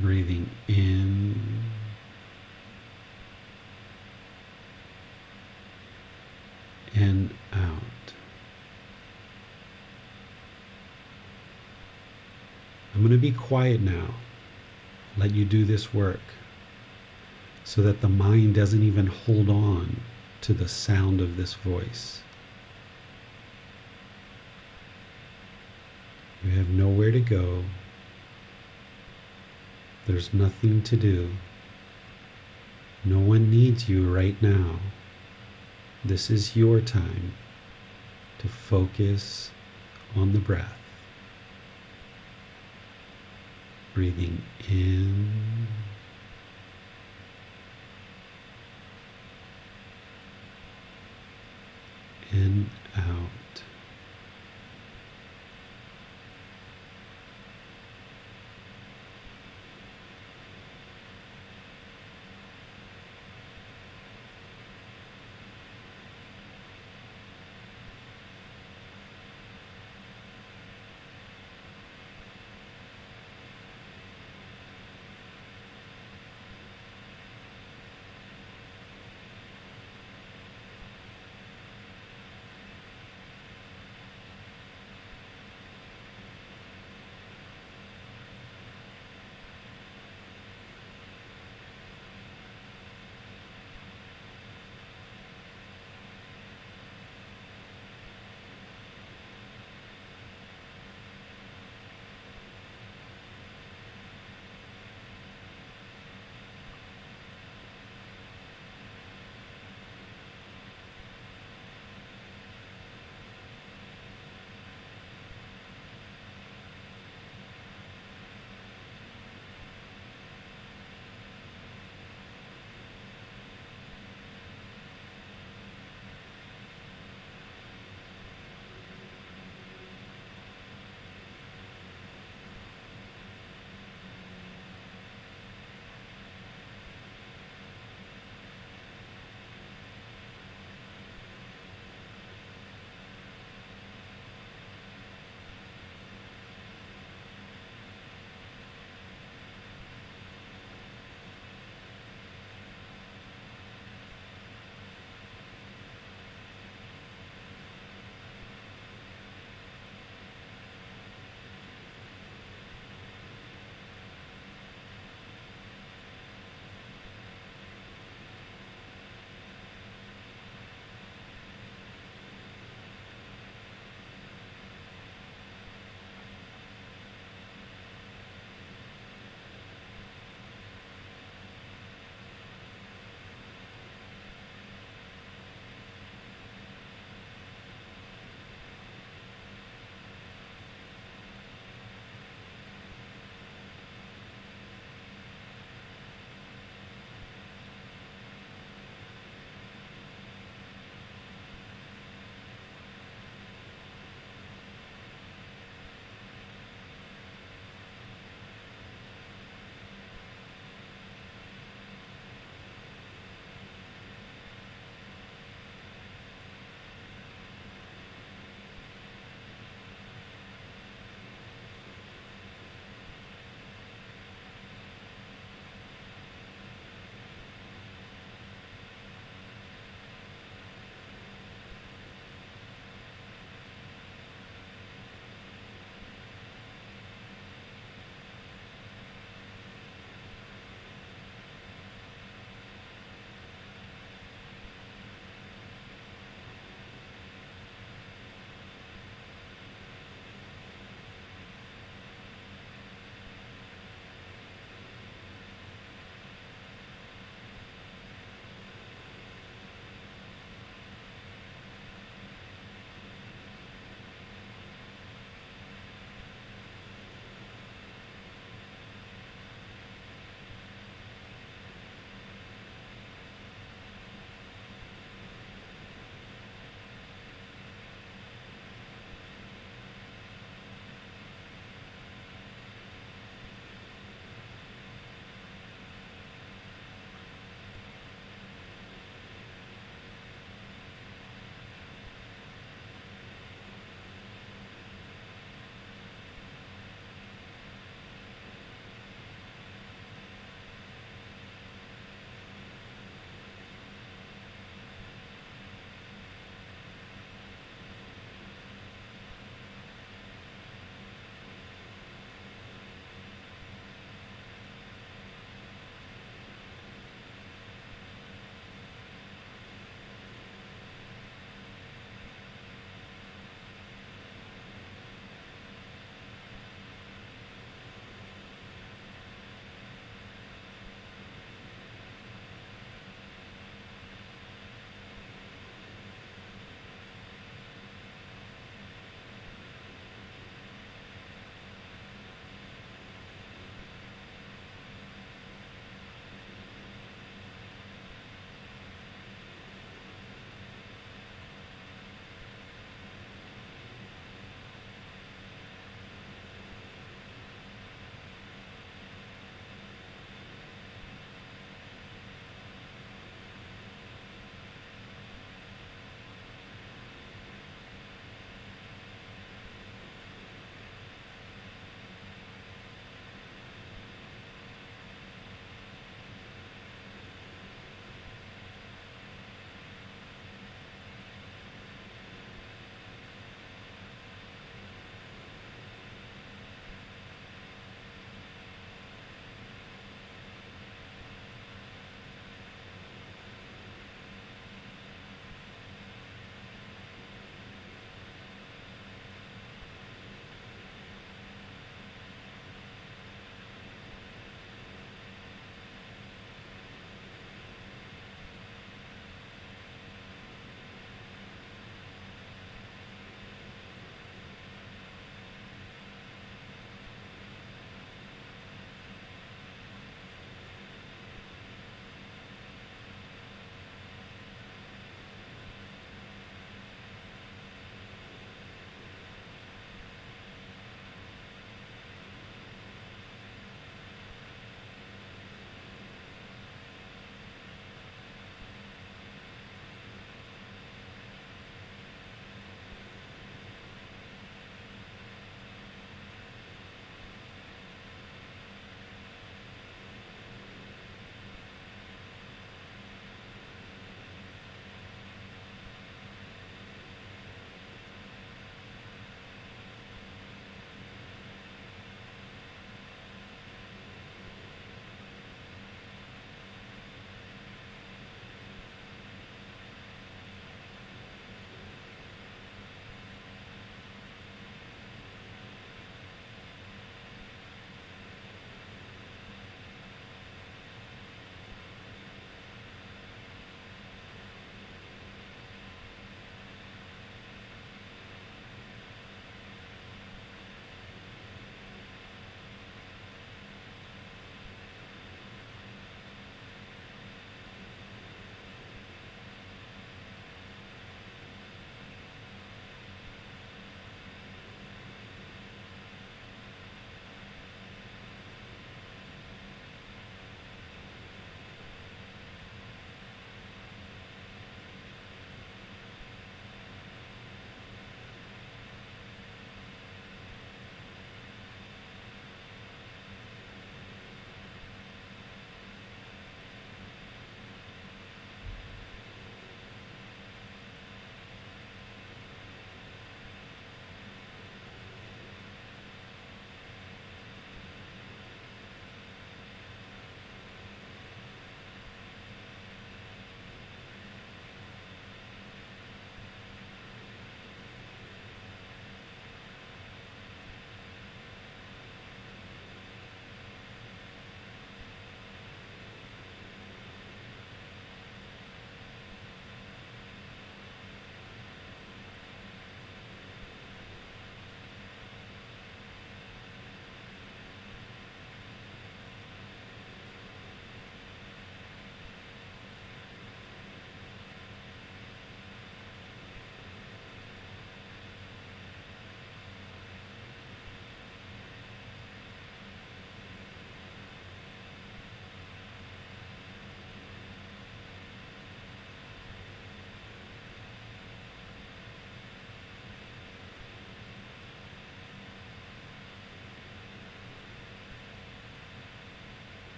Breathing in. And out. I'm going to be quiet now. Let you do this work so that the mind doesn't even hold on to the sound of this voice. You have nowhere to go. There's nothing to do. No one needs you right now. This is your time to focus on the breath. breathing in and out.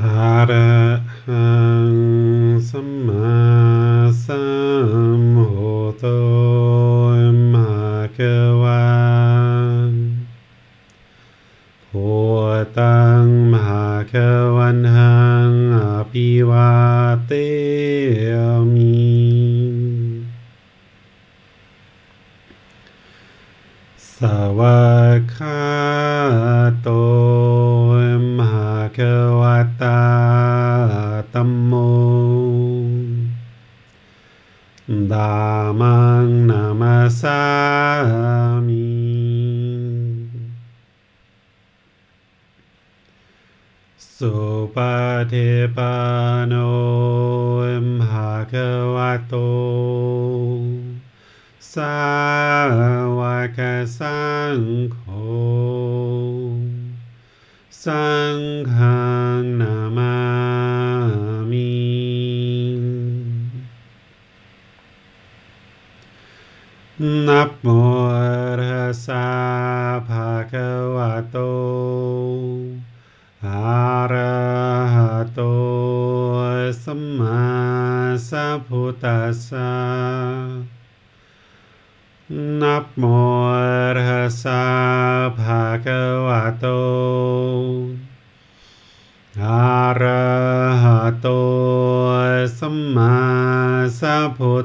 อะ เทปา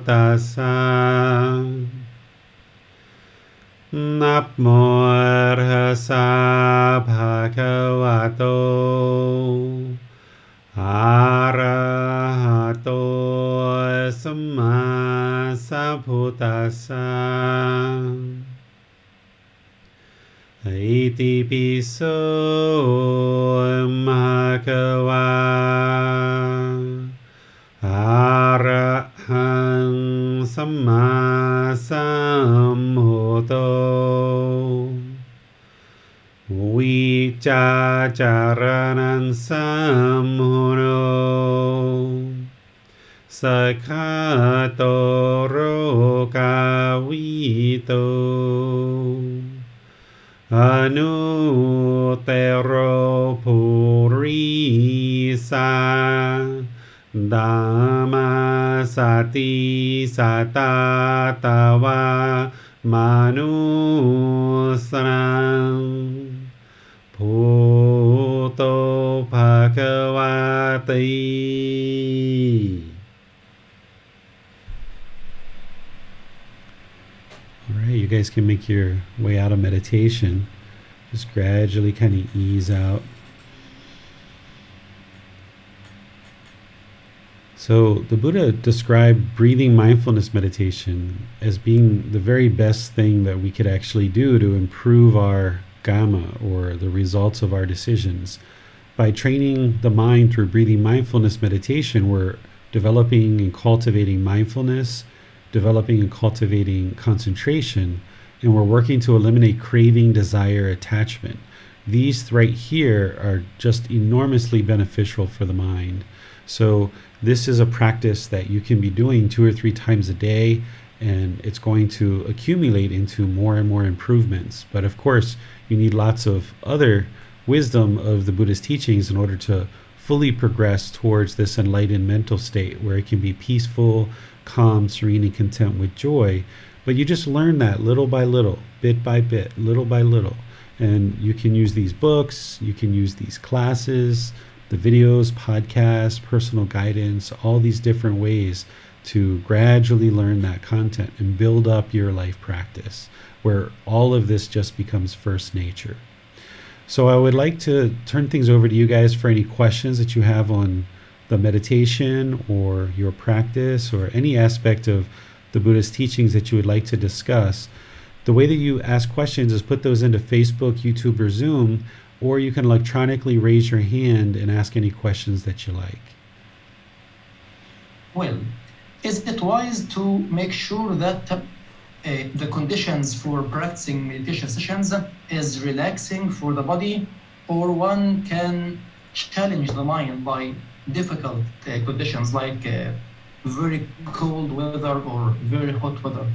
tassa Nap arhasa bhagavato. Arahato samma iti piso มาสัมพุทโธวิจาจารนังสัมโนสกขาโตโรกาวิโต อนุเตโรภูริสาดาม สติสาตาตาวามานุสรังภูโตภะคะวะติ All right, you guys can make your way out of meditation. Just gradually kind of ease out. So, the Buddha described breathing mindfulness meditation as being the very best thing that we could actually do to improve our karma or the results of our decisions. By training the mind through breathing mindfulness meditation, we're developing and cultivating mindfulness, developing and cultivating concentration, and we're working to eliminate craving, desire, attachment. These right here are just enormously beneficial for the mind. So, this is a practice that you can be doing two or three times a day, and it's going to accumulate into more and more improvements. But of course, you need lots of other wisdom of the Buddhist teachings in order to fully progress towards this enlightened mental state where it can be peaceful, calm, serene, and content with joy. But you just learn that little by little, bit by bit, little by little. And you can use these books, you can use these classes, the videos, podcasts, personal guidance, all these different ways to gradually learn that content and build up your life practice where all of this just becomes first nature. So I would like to turn things over to you guys for any questions that you have on the meditation or your practice or any aspect of the Buddhist teachings that you would like to discuss. The way that you ask questions is put those into Facebook, YouTube, or Zoom, or you can electronically raise your hand and ask any questions that you like.
Well, is it wise to make sure that uh, the conditions for practicing meditation sessions is relaxing for the body, or one can challenge the mind by difficult uh, conditions like uh, very cold weather or very hot weather?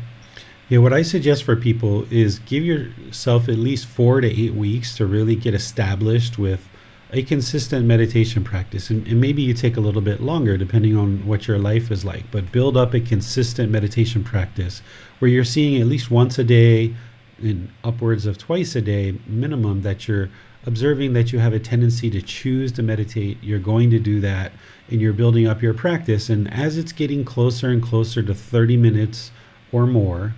Yeah, what I suggest for people is give yourself at least four to eight weeks to really get established with a consistent meditation practice. And, and, maybe you take a little bit longer depending on what your life is like, but build up a consistent meditation practice where you're seeing at least once a day and upwards of twice a day minimum that you're observing that you have a tendency to choose to meditate. You're going to do that and you're building up your practice. And as it's getting closer and closer to 30 minutes or more,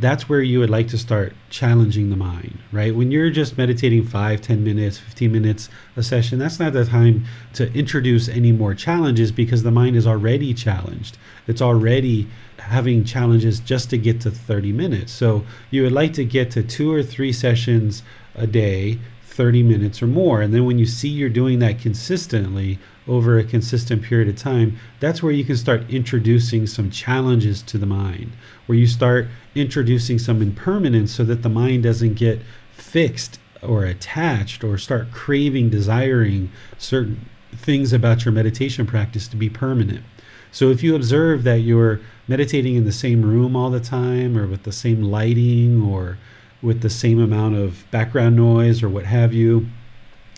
that's where you would like to start challenging the mind, right? When you're just meditating five, 10 minutes, 15 minutes a session, that's not the time to introduce any more challenges because the mind is already challenged. It's already having challenges just to get to 30 minutes. So you would like to get to two or three sessions a day, 30 minutes or more. And then when you see you're doing that consistently over a consistent period of time, that's where you can start introducing some challenges to the mind, where you start introducing some impermanence so that the mind doesn't get fixed or attached or start craving, desiring certain things about your meditation practice to be permanent. So if you observe that you're meditating in the same room all the time or with the same lighting or with the same amount of background noise or what have you,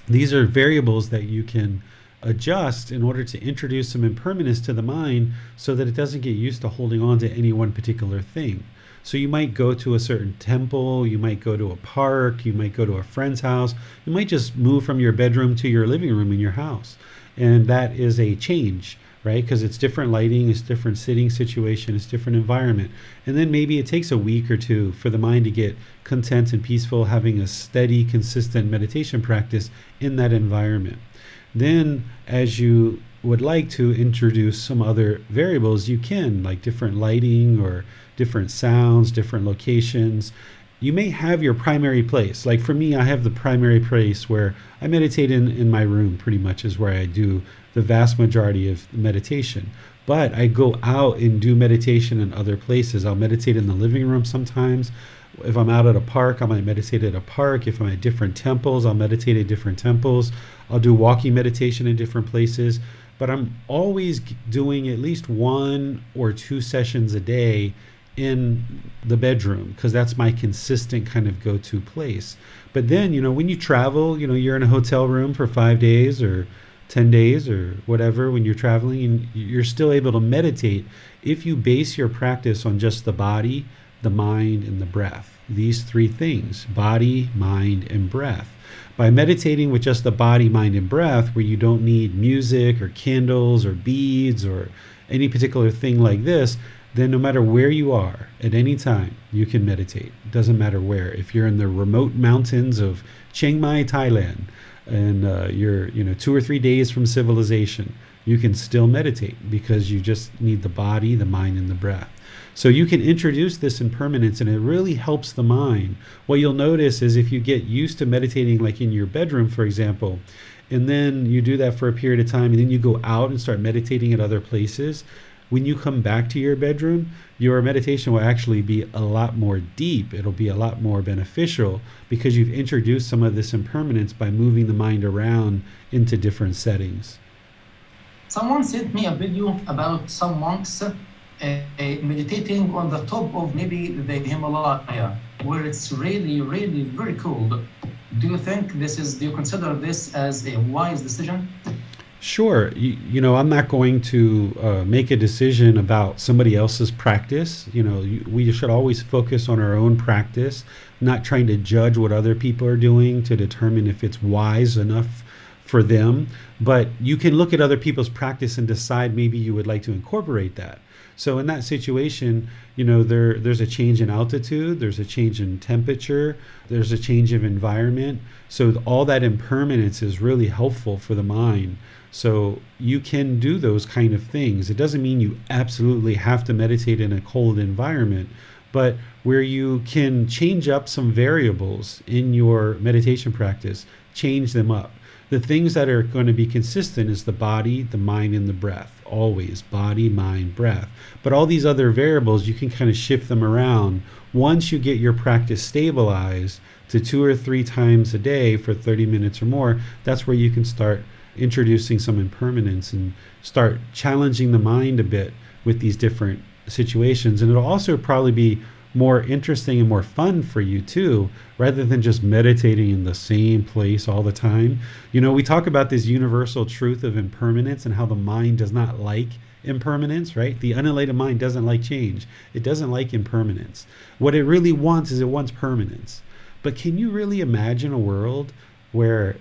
these are variables that you can adjust in order to introduce some impermanence to the mind so that it doesn't get used to holding on to any one particular thing. So you might go to a certain temple, you might go to a park, you might go to a friend's house, you might just move from your bedroom to your living room in your house. And that is a change, right? Because it's different lighting, it's different sitting situation, it's different environment. And then maybe it takes a week or two for the mind to get content and peaceful, having a steady, consistent meditation practice in that environment. Then, as you would like to introduce some other variables, you can, like different lighting or different sounds, different locations. You may have your primary place. Like for me, I have the primary place where I meditate in, in my room, pretty much, is where I do the vast majority of meditation. But I go out and do meditation in other places. I'll meditate in the living room sometimes if I'm out at a park, I might meditate at a park. If I'm at different temples, I'll meditate at different temples. I'll do walking meditation in different places. But I'm always doing at least one or two sessions a day in the bedroom because that's my consistent kind of go to place. But then, you know, when you travel, you know, you're in a hotel room for five days or 10 days or whatever when you're traveling, and you're still able to meditate if you base your practice on just the body the mind, and the breath. These three things body, mind, and breath. By meditating with just the body, mind, and breath, where you don't need music or candles or beads or any particular thing like this, then no matter where you are at any time, you can meditate. It doesn't matter where. If you're in the remote mountains of Chiang Mai, Thailand, and uh, you're you know two or three days from civilization, you can still meditate because you just need the body, the mind, and the breath. So you can introduce this impermanence and it really helps the mind. What you'll notice is if you get used to meditating, like in your bedroom, for example, and then you do that for a period of time and then you go out and start meditating at other places, when you come back to your bedroom, your meditation will actually be a lot more deep. It'll be a lot more beneficial because you've introduced some of this impermanence by moving the mind around into different settings.
Someone sent me a video about some monks meditating on the top of maybe the Himalaya, where it's really, really very cold. Do you think this is, do you consider this as a wise decision?
Sure. You, you know, I'm not going to uh, make a decision about somebody else's practice. You know, you, we should always focus on our own practice, not trying to judge what other people are doing to determine if it's wise enough for them. But you can look at other people's practice and decide maybe you would like to incorporate that. So in that situation, you know, there there's a change in altitude, there's a change in temperature, there's a change of environment. So all that impermanence is really helpful for the mind. So you can do those kind of things. It doesn't mean you absolutely have to meditate in a cold environment, but where you can change up some variables in your meditation practice, change them up the things that are going to be consistent is the body, the mind, and the breath. Always body, mind, breath. But all these other variables, you can kind of shift them around. Once you get your practice stabilized to two or three times a day for 30 minutes or more, that's where you can start introducing some impermanence and start challenging the mind a bit with these different situations. And it'll also probably be more interesting and more fun for you too, rather than just meditating in the same place all the time. You know, we talk about this universal truth of impermanence and how the mind does not like impermanence, right? The unenlightened mind doesn't like change. It doesn't like impermanence. What it really wants is it wants permanence. But can you really imagine a world where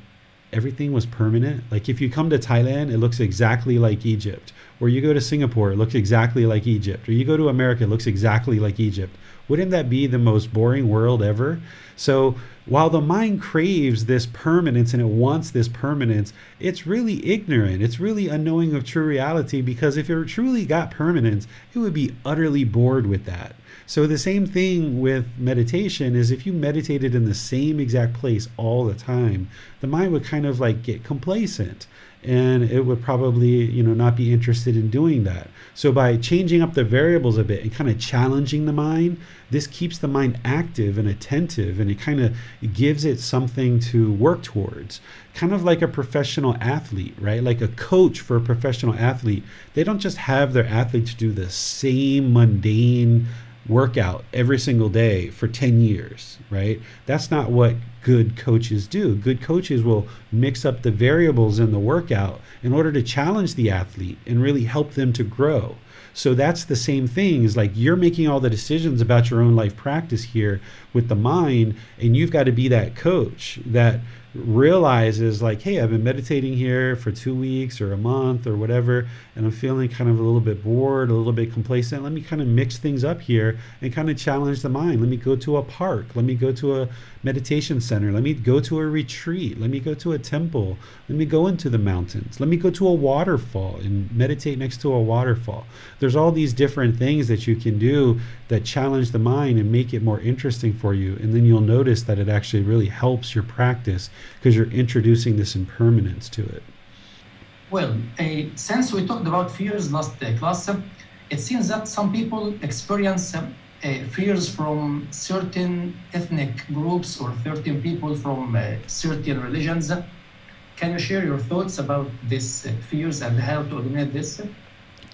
everything was permanent? Like if you come to Thailand, it looks exactly like Egypt. Or you go to Singapore, it looks exactly like Egypt. Or you go to America, it looks exactly like Egypt. Wouldn't that be the most boring world ever? So while the mind craves this permanence and it wants this permanence, it's really ignorant. It's really unknowing of true reality because if it truly got permanence, it would be utterly bored with that. So the same thing with meditation is if you meditated in the same exact place all the time, the mind would kind of like get complacent and it would probably you know not be interested in doing that. So by changing up the variables a bit and kind of challenging the mind this keeps the mind active and attentive and it kind of gives it something to work towards. Kind of like a professional athlete right? Like a coach for a professional athlete they don't just have their athletes do the same mundane workout every single day for 10 years, right? That's not what good coaches do. Good coaches will mix up the variables in the workout in order to challenge the athlete and really help them to grow. So that's the same thing is like you're making all the decisions about your own life practice here with the mind and you've got to be that coach that realizes like hey i've been meditating here for two weeks or a month or whatever and i'm feeling kind of a little bit bored a little bit complacent. Let me kind of mix things up here and kind of challenge the mind. Let me go to a park. Let me go to a meditation center. Let me go to a retreat. Let me go to a temple. Let me go into the mountains. Let me go to a waterfall and meditate next to a waterfall. There's all these different things that you can do that challenge the mind and make it more interesting for you. And then you'll notice that it actually really helps your practice because you're introducing this impermanence to it.
Well, since we talked about fears last uh, class, uh, it seems that some people experience uh, fears from certain ethnic groups or certain people from certain religions. Can you share your thoughts about these fears and how to eliminate this?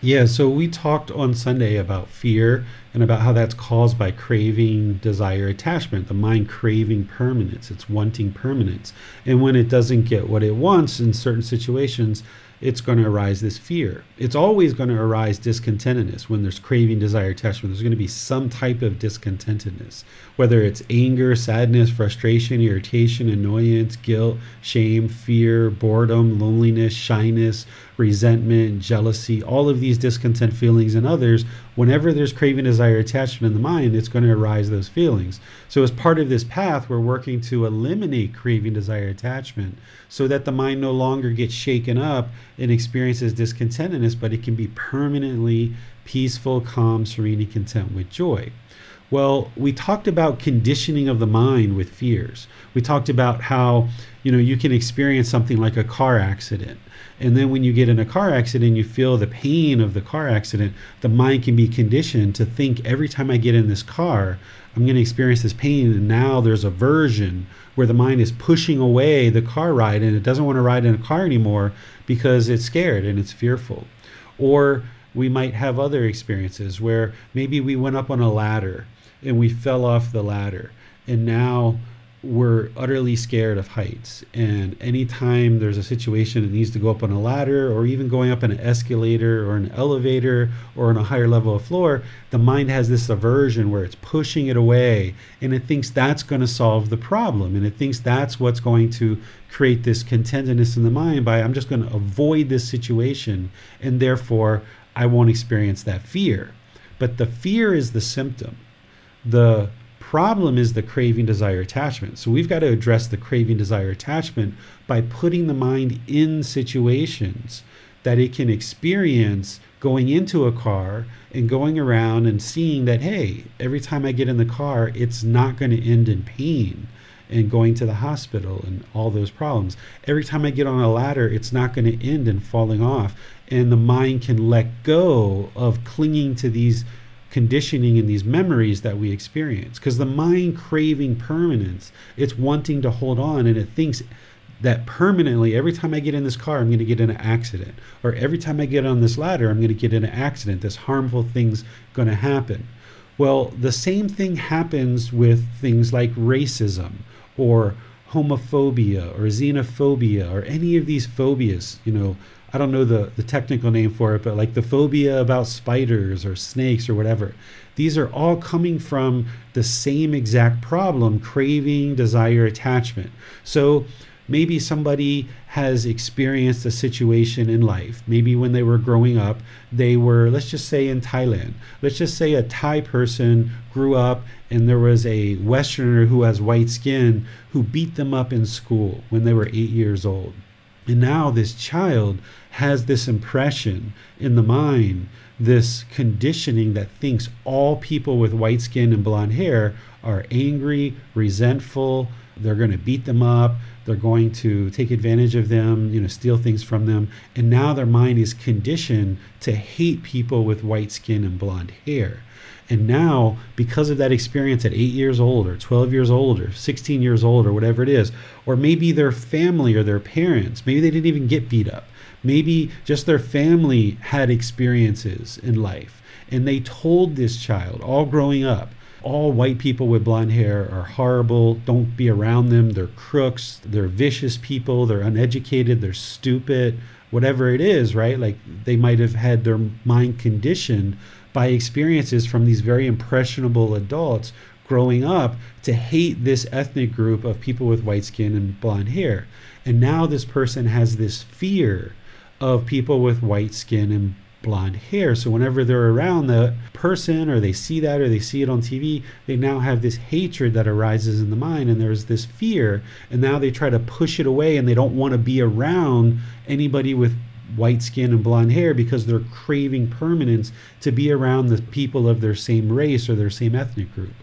Yeah, so we talked on Sunday about fear and about how that's caused by craving, desire, attachment, the mind craving permanence. It's wanting permanence. And when it doesn't get what it wants in certain situations, it's going to arise this fear. It's always going to arise discontentedness when there's craving, desire, attachment. There's going to be some type of discontentedness, whether it's anger, sadness, frustration, irritation, annoyance, guilt, shame, fear, boredom, loneliness, shyness, resentment, jealousy, all of these discontent feelings in others. Whenever there's craving, desire, attachment in the mind, it's going to arise those feelings. So, as part of this path, we're working to eliminate craving, desire, attachment so that the mind no longer gets shaken up and experiences discontentedness, but it can be permanently peaceful, calm, serene, and content with joy. Well, we talked about conditioning of the mind with fears. We talked about how, you know, you can experience something like a car accident. And then when you get in a car accident, you feel the pain of the car accident. The mind can be conditioned to think every time I get in this car, I'm going to experience this pain. And now there's aversion where the mind is pushing away the car ride and it doesn't want to ride in a car anymore because it's scared and it's fearful. Or we might have other experiences where maybe we went up on a ladder and we fell off the ladder and now we're utterly scared of heights. And anytime there's a situation that needs to go up on a ladder or even going up an escalator or an elevator or on a higher level of floor, the mind has this aversion where it's pushing it away and it thinks that's going to solve the problem. And it thinks that's what's going to create this contentedness in the mind by I'm just going to avoid this situation and therefore I won't experience that fear. But the fear is the symptom. The problem is the craving, desire, attachment. So we've got to address the craving, desire, attachment by putting the mind in situations that it can experience going into a car and going around and seeing that, hey, every time I get in the car, it's not going to end in pain and going to the hospital and all those problems. Every time I get on a ladder, it's not going to end in falling off. And the mind can let go of clinging to these conditioning and these memories that we experience. Because the mind craving permanence it's wanting to hold on and it thinks that permanently every time i get in this car i'm going to get in an accident. Or every time i get on this ladder i'm going to get in an accident. This harmful thing's going to happen. Well, the same thing happens with things like racism or homophobia or xenophobia or any of these phobias. You know, I don't know the, the technical name for it, but like the phobia about spiders or snakes or whatever. These are all coming from the same exact problem craving, desire, attachment. So maybe somebody has experienced a situation in life. Maybe when they were growing up, they were, let's just say in Thailand, let's just say a Thai person grew up and there was a Westerner who has white skin who beat them up in school when they were eight years old. And now this child has this impression in the mind, this conditioning that thinks all people with white skin and blonde hair are angry, resentful, they're going to beat them up, they're going to take advantage of them, you know, steal things from them. And now their mind is conditioned to hate people with white skin and blonde hair. And now, because of that experience at eight years old, or 12 years old, or 16 years old, or whatever it is, or maybe their family or their parents, maybe they didn't even get beat up. Maybe just their family had experiences in life. And they told this child, all growing up, all white people with blonde hair are horrible. Don't be around them. They're crooks. They're vicious people. They're uneducated. They're stupid. Whatever it is, right? Like they might have had their mind conditioned by experiences from these very impressionable adults growing up to hate this ethnic group of people with white skin and blonde hair. And now this person has this fear of people with white skin and blonde hair. So whenever they're around the person or they see that or they see it on TV, they now have this hatred that arises in the mind and there's this fear. And now they try to push it away and they don't want to be around anybody with white skin and blonde hair because they're craving permanence to be around the people of their same race or their same ethnic group.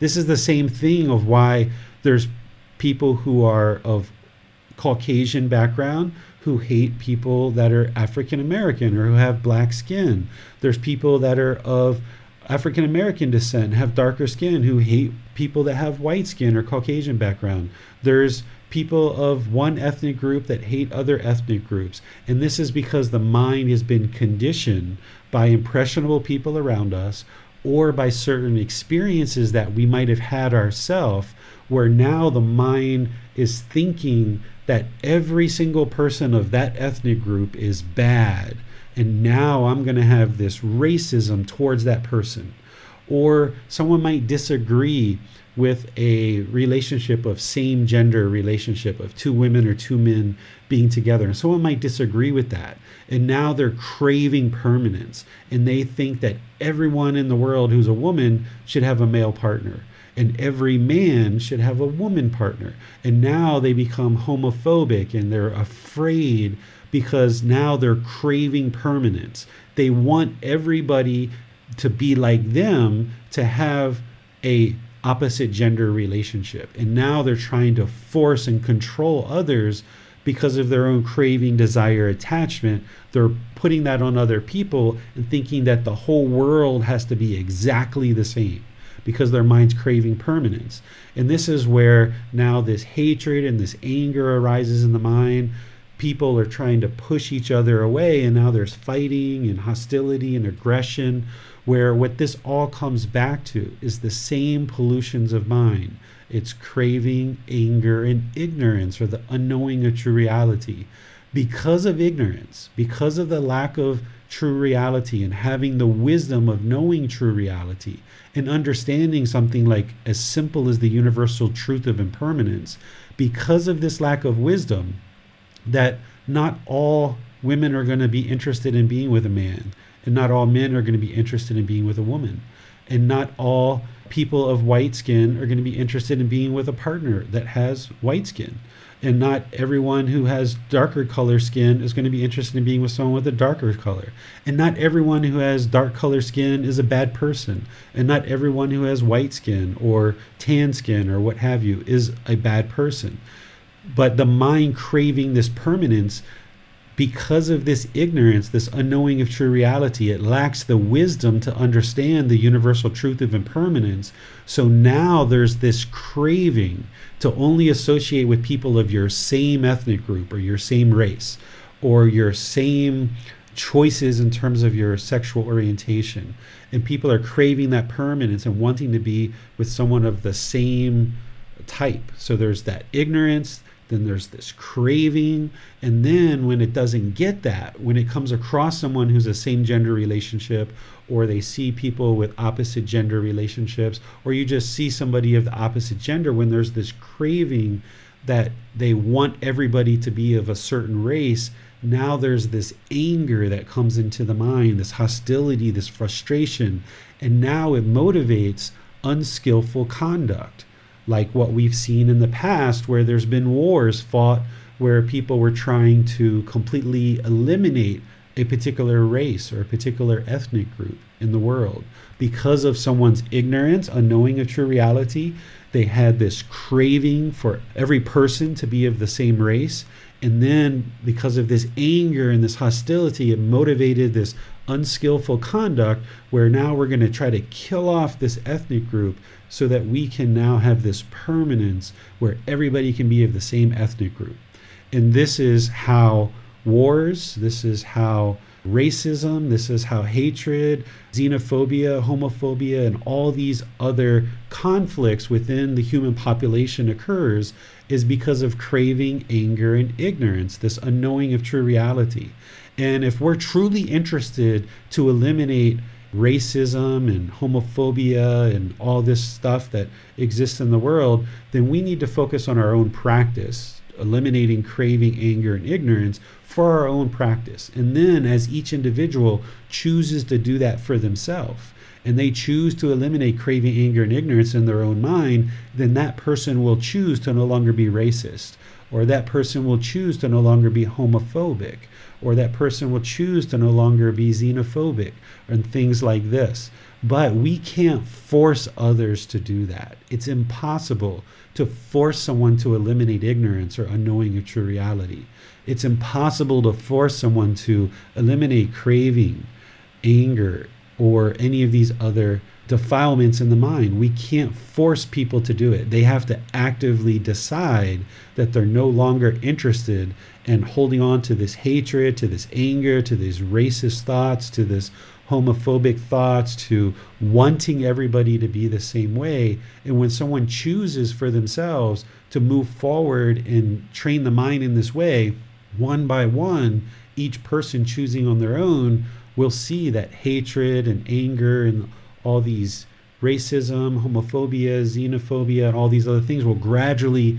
This is the same thing of why there's people who are of Caucasian background who hate people that are African American or who have black skin. There's people that are of African American descent, have darker skin, who hate people that have white skin or Caucasian background. There's people of one ethnic group that hate other ethnic groups. And this is because the mind has been conditioned by impressionable people around us or by certain experiences that we might have had ourselves, where now the mind is thinking that every single person of that ethnic group is bad. And now I'm going to have this racism towards that person. Or someone might disagree with a relationship of same gender relationship of two women or two men being together. And someone might disagree with that. And now they're craving permanence. And they think that everyone in the world who's a woman should have a male partner and every man should have a woman partner. And now they become homophobic and they're afraid because now they're craving permanence. They want everybody to be like them to have a opposite gender relationship. And now they're trying to force and control others because of their own craving, desire, attachment. They're putting that on other people and thinking that the whole world has to be exactly the same because their mind's craving permanence. And this is where now this hatred and this anger arises in the mind. People are trying to push each other away, and now there's fighting and hostility and aggression. Where what this all comes back to is the same pollutions of mind it's craving, anger, and ignorance, or the unknowing of true reality. Because of ignorance, because of the lack of true reality and having the wisdom of knowing true reality and understanding something like as simple as the universal truth of impermanence, because of this lack of wisdom, that not all women are going to be interested in being with a man, and not all men are going to be interested in being with a woman, and not all people of white skin are going to be interested in being with a partner that has white skin. And not everyone who has darker color skin is going to be interested in being with someone with a darker color. And not everyone who has dark color skin is a bad person. And not everyone who has white skin or tan skin or what have you is a bad person. But the mind craving this permanence because of this ignorance, this unknowing of true reality, it lacks the wisdom to understand the universal truth of impermanence. So now there's this craving to only associate with people of your same ethnic group or your same race or your same choices in terms of your sexual orientation. And people are craving that permanence and wanting to be with someone of the same type. So there's that ignorance, then there's this craving. And then when it doesn't get that, when it comes across someone who's a same gender relationship, or they see people with opposite gender relationships, or you just see somebody of the opposite gender, when there's this craving that they want everybody to be of a certain race, now there's this anger that comes into the mind, this hostility, this frustration, and now it motivates unskillful conduct like what we've seen in the past where there's been wars fought where people were trying to completely eliminate a particular race or a particular ethnic group in the world because of someone's ignorance, unknowing of true reality. They had this craving for every person to be of the same race. And then, because of this anger and this hostility, it motivated this unskillful conduct where now we're going to try to kill off this ethnic group so that we can now have this permanence where everybody can be of the same ethnic group. And this is how wars, this is how racism, this is how hatred, xenophobia, homophobia, and all these other conflicts within the human population occurs is because of craving, anger, and ignorance, this unknowing of true reality. And if we're truly interested to eliminate racism and homophobia and all this stuff that exists in the world, then we need to focus on our own practice, eliminating craving, anger, and ignorance for our own practice. And then as each individual chooses to do that for themselves, and they choose to eliminate craving, anger, and ignorance in their own mind, then that person will choose to no longer be racist, or that person will choose to no longer be homophobic, or that person will choose to no longer be xenophobic and things like this. But we can't force others to do that. It's impossible to force someone to eliminate ignorance or unknowing of true reality. It's impossible to force someone to eliminate craving, anger, or any of these other defilements in the mind. We can't force people to do it. They have to actively decide that they're no longer interested in holding on to this hatred, to this anger, to these racist thoughts, to this homophobic thoughts, to wanting everybody to be the same way. And when someone chooses for themselves to move forward and train the mind in this way, one by one, each person choosing on their own will see that hatred and anger and all these racism, homophobia, xenophobia, and all these other things will gradually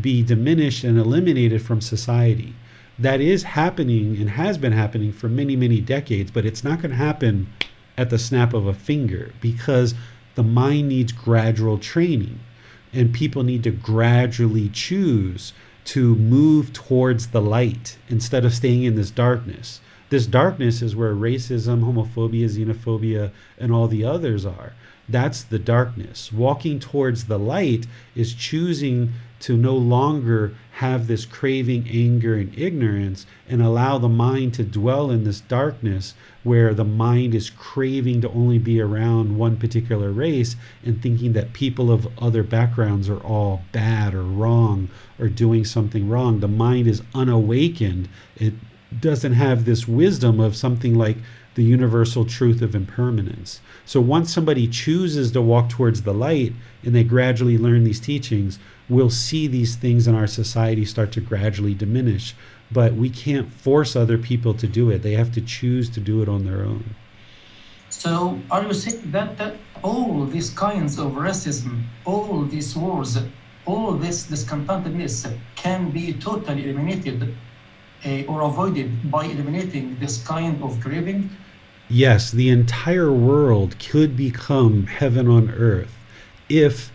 be diminished and eliminated from society. That is happening and has been happening for many, many decades, but it's not going to happen at the snap of a finger because the mind needs gradual training and people need to gradually choose to move towards the light instead of staying in this darkness. This darkness is where racism, homophobia, xenophobia, and all the others are. That's the darkness. Walking towards the light is choosing to no longer have this craving, anger, and ignorance and allow the mind to dwell in this darkness where the mind is craving to only be around one particular race and thinking that people of other backgrounds are all bad or wrong or doing something wrong. The mind is unawakened. It doesn't have this wisdom of something like the universal truth of impermanence. So once somebody chooses to walk towards the light and they gradually learn these teachings, we'll see these things in our society start to gradually diminish. But we can't force other people to do it. They have to choose to do it on their own.
So are you saying that, that all these kinds of racism, all these wars, all this discontentedness can be totally eliminated uh, or avoided by eliminating this kind of craving?
Yes, the entire world could become heaven on earth if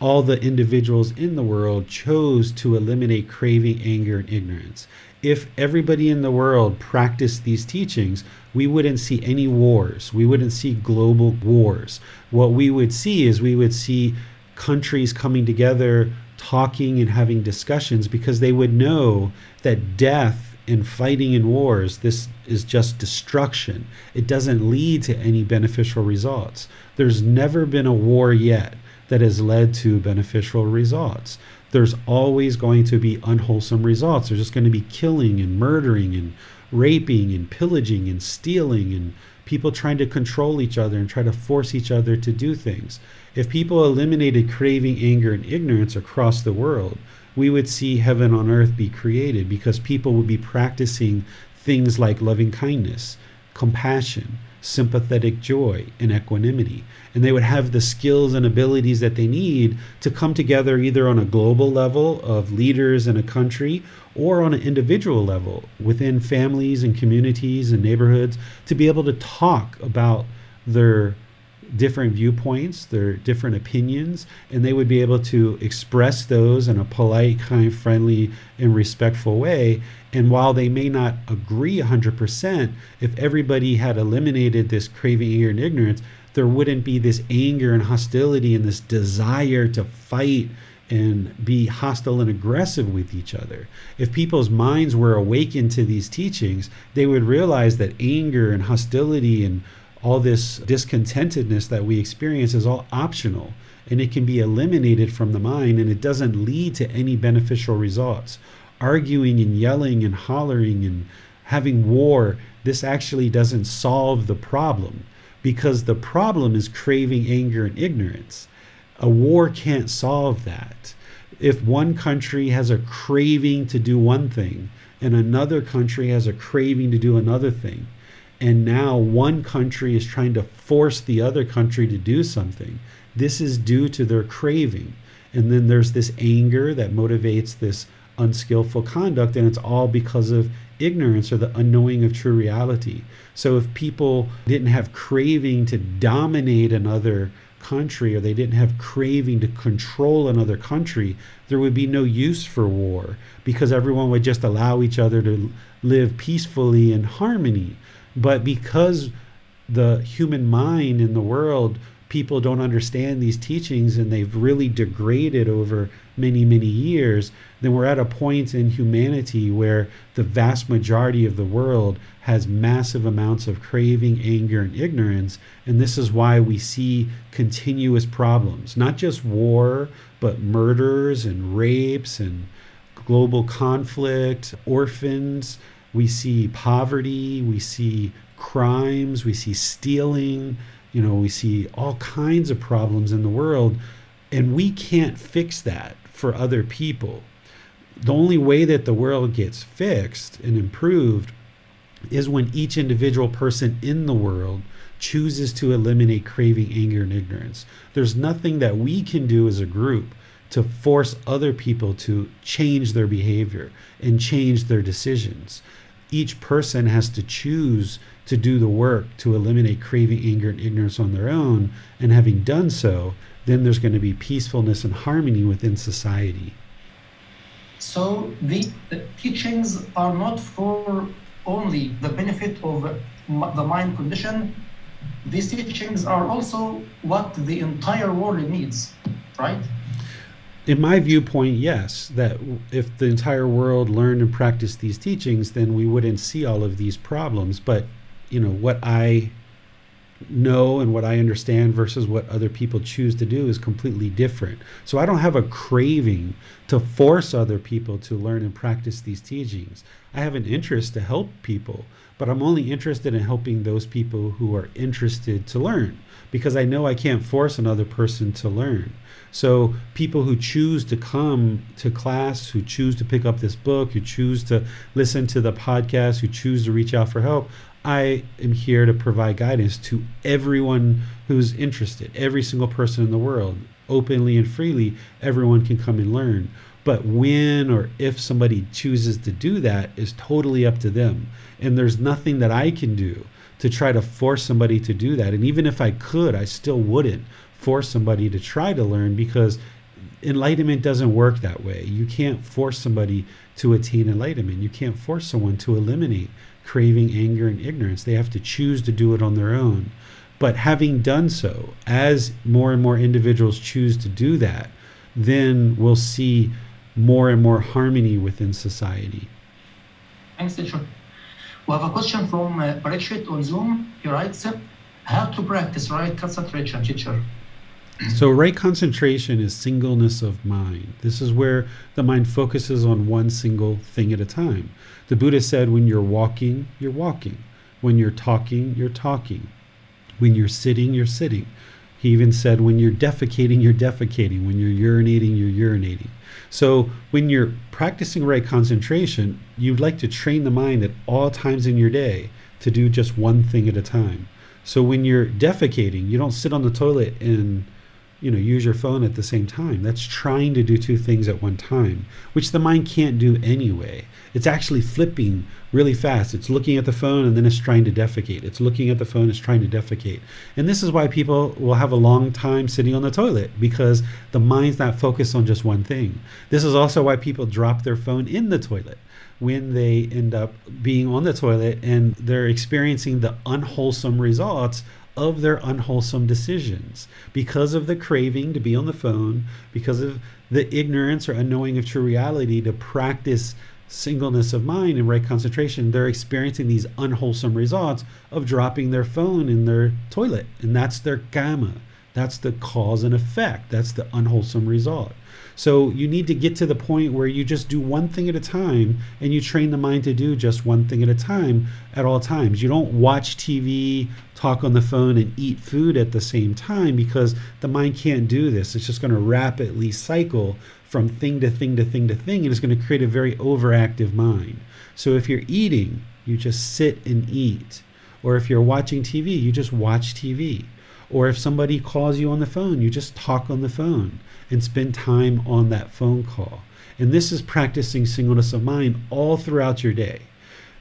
all the individuals in the world chose to eliminate craving, anger, and ignorance. If everybody in the world practiced these teachings, we wouldn't see any wars. We wouldn't see global wars. What we would see is we would see countries coming together talking and having discussions because they would know that death and fighting in wars, this is just destruction. It doesn't lead to any beneficial results. There's never been a war yet that has led to beneficial results. there's always going to be unwholesome results. There's just going to be killing and murdering and raping and pillaging and stealing and people trying to control each other and try to force each other to do things. If people eliminated craving, anger, and ignorance across the world, we would see heaven on earth be created because people would be practicing things like loving kindness, compassion, sympathetic joy, and equanimity. And they would have the skills and abilities that they need to come together either on a global level of leaders in a country or on an individual level within families and communities and neighborhoods to be able to talk about their different viewpoints, their different opinions, and they would be able to express those in a polite, kind, friendly, and respectful way. And while they may not agree 100%, if everybody had eliminated this craving, anger, and ignorance, there wouldn't be this anger and hostility and this desire to fight and be hostile and aggressive with each other. If people's minds were awakened to these teachings, they would realize that anger and hostility and all this discontentedness that we experience is all optional and it can be eliminated from the mind and it doesn't lead to any beneficial results. Arguing and yelling and hollering and having war, this actually doesn't solve the problem because the problem is craving anger and ignorance. A war can't solve that. If one country has a craving to do one thing and another country has a craving to do another thing, and now one country is trying to force the other country to do something. This is due to their craving. And then there's this anger that motivates this unskillful conduct, and it's all because of ignorance or the unknowing of true reality. So if people didn't have craving to dominate another country or they didn't have craving to control another country, there would be no use for war because everyone would just allow each other to live peacefully in harmony. But because the human mind in the world, people don't understand these teachings and they've really degraded over many, many years, then we're at a point in humanity where the vast majority of the world has massive amounts of craving, anger, and ignorance. And this is why we see continuous problems, not just war, but murders and rapes and global conflict, orphans we see poverty, we see crimes, we see stealing, you know, we see all kinds of problems in the world, and we can't fix that for other people. The only way that the world gets fixed and improved is when each individual person in the world chooses to eliminate craving, anger, and ignorance. There's nothing that we can do as a group to force other people to change their behavior and change their decisions each person has to choose to do the work to eliminate craving, anger, and ignorance on their own. And having done so, then there's going to be peacefulness and harmony within society.
So the, the teachings are not for only the benefit of the mind condition. These teachings are also what the entire world needs, right?
In my viewpoint, yes, that if the entire world learned and practiced these teachings, then we wouldn't see all of these problems. But, you know, what I know and what I understand versus what other people choose to do is completely different. So I don't have a craving to force other people to learn and practice these teachings. I have an interest to help people, but I'm only interested in helping those people who are interested to learn because I know I can't force another person to learn. So people who choose to come to class, who choose to pick up this book, who choose to listen to the podcast, who choose to reach out for help, I am here to provide guidance to everyone who's interested, every single person in the world, openly and freely. Everyone can come and learn. But when or if somebody chooses to do that is totally up to them. And there's nothing that I can do to try to force somebody to do that. And even if I could, I still wouldn't force somebody to try to learn because enlightenment doesn't work that way. You can't force somebody to attain enlightenment. You can't force someone to eliminate craving, anger, and ignorance. They have to choose to do it on their own. But having done so, as more and more individuals choose to do that, then we'll see more and more harmony within society.
Thanks, teacher. We have a question from uh, on Zoom. He writes, how to practice right concentration, teacher?
So, right concentration is singleness of mind. This is where the mind focuses on one single thing at a time. The Buddha said, when you're walking, you're walking. When you're talking, you're talking. When you're sitting, you're sitting. He even said, when you're defecating, you're defecating. When you're urinating, you're urinating. So, when you're practicing right concentration, you'd like to train the mind at all times in your day to do just one thing at a time. So, when you're defecating, you don't sit on the toilet and you know use your phone at the same time. That's trying to do two things at one time which the mind can't do anyway. It's actually flipping really fast. It's looking at the phone and then it's trying to defecate. It's looking at the phone it's trying to defecate. And this is why people will have a long time sitting on the toilet because the mind's not focused on just one thing. This is also why people drop their phone in the toilet when they end up being on the toilet and they're experiencing the unwholesome results of their unwholesome decisions because of the craving to be on the phone, because of the ignorance or unknowing of true reality to practice singleness of mind and right concentration, they're experiencing these unwholesome results of dropping their phone in their toilet. And that's their karma. That's the cause and effect. That's the unwholesome result. So you need to get to the point where you just do one thing at a time and you train the mind to do just one thing at a time at all times. You don't watch TV, talk on the phone, and eat food at the same time because the mind can't do this. It's just going to rapidly cycle from thing to thing to thing to thing and it's going to create a very overactive mind. So if you're eating, you just sit and eat. Or if you're watching TV, you just watch TV. Or if somebody calls you on the phone, you just talk on the phone and spend time on that phone call. And this is practicing singleness of mind all throughout your day.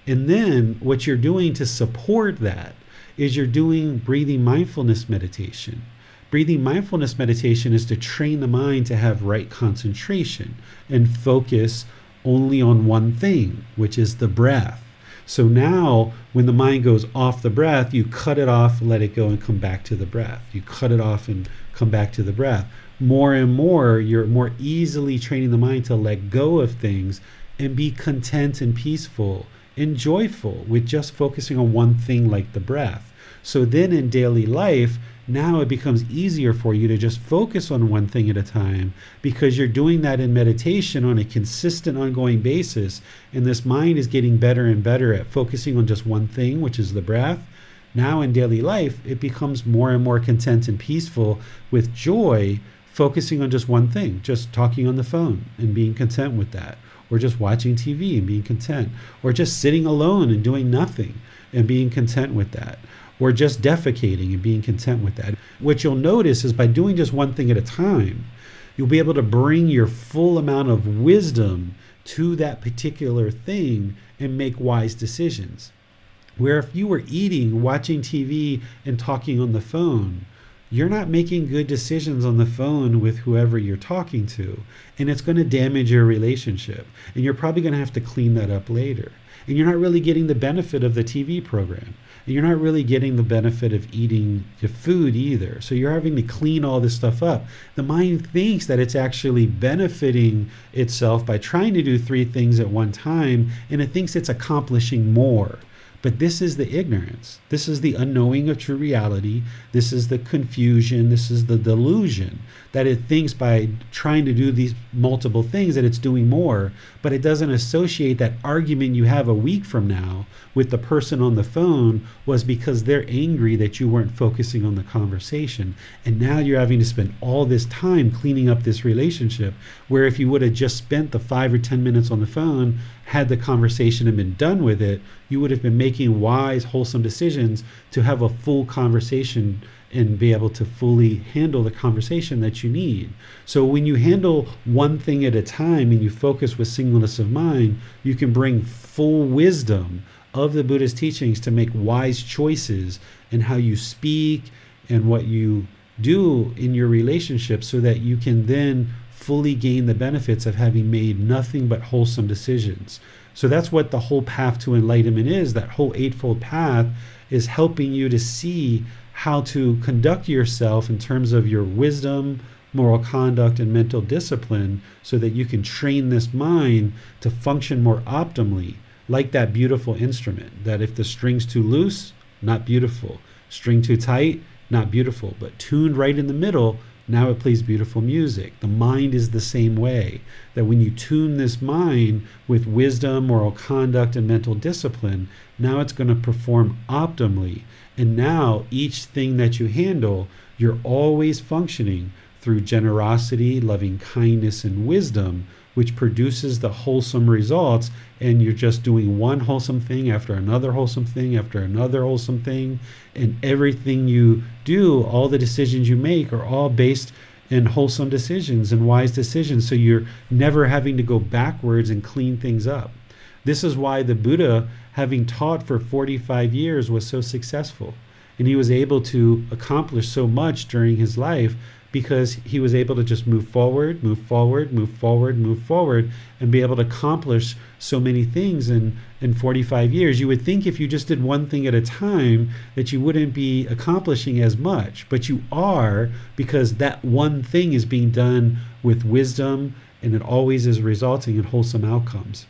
And then what you're doing to support that is you're doing breathing mindfulness meditation. Breathing mindfulness meditation is to train the mind to have right concentration and focus only on one thing, which is the breath. So now, when the mind goes off the breath, you cut it off, let it go, and come back to the breath. You cut it off and come back to the breath more and more, you're more easily training the mind to let go of things and be content and peaceful and joyful with just focusing on one thing like the breath. So then in daily life, now it becomes easier for you to just focus on one thing at a time because you're doing that in meditation on a consistent, ongoing basis. And this mind is getting better and better at focusing on just one thing, which is the breath. Now in daily life, it becomes more and more content and peaceful with joy focusing on just one thing, just talking on the phone and being content with that, or just watching TV and being content, or just sitting alone and doing nothing and being content with that, or just defecating and being content with that. What you'll notice is by doing just one thing at a time, you'll be able to bring your full amount of wisdom to that particular thing and make wise decisions. Where if you were eating, watching TV, and talking on the phone, you're not making good decisions on the phone with whoever you're talking to. And it's going to damage your relationship. And you're probably going to have to clean that up later. And you're not really getting the benefit of the TV program. And you're not really getting the benefit of eating your food either. So you're having to clean all this stuff up. The mind thinks that it's actually benefiting itself by trying to do three things at one time, and it thinks it's accomplishing more. But this is the ignorance. This is the unknowing of true reality. This is the confusion. This is the delusion that it thinks by trying to do these multiple things that it's doing more, but it doesn't associate that argument you have a week from now with the person on the phone was because they're angry that you weren't focusing on the conversation. And now you're having to spend all this time cleaning up this relationship. Where if you would have just spent the five or 10 minutes on the phone, had the conversation and been done with it, you would have been making wise, wholesome decisions to have a full conversation and be able to fully handle the conversation that you need. So when you handle one thing at a time and you focus with singleness of mind, you can bring full wisdom of the Buddha's teachings to make wise choices in how you speak and what you do in your relationship so that you can then fully gain the benefits of having made nothing but wholesome decisions. So that's what the whole path to enlightenment is. That whole Eightfold Path is helping you to see how to conduct yourself in terms of your wisdom, moral conduct, and mental discipline so that you can train this mind to function more optimally, like that beautiful instrument. That if the string's too loose, not beautiful. String too tight, not beautiful. But tuned right in the middle, now it plays beautiful music. The mind is the same way. That when you tune this mind with wisdom, moral conduct, and mental discipline, now it's going to perform optimally. And now each thing that you handle, you're always functioning through generosity, loving kindness, and wisdom, which produces the wholesome results. And you're just doing one wholesome thing after another wholesome thing after another wholesome thing. And everything you do, all the decisions you make, are all based in wholesome decisions and wise decisions. So you're never having to go backwards and clean things up. This is why the Buddha, having taught for 45 years, was so successful. And he was able to accomplish so much during his life because he was able to just move forward, move forward, move forward, move forward, and be able to accomplish so many things in, in 45 years. You would think if you just did one thing at a time that you wouldn't be accomplishing as much, but you are because that one thing is being done with wisdom and it always is resulting in wholesome outcomes.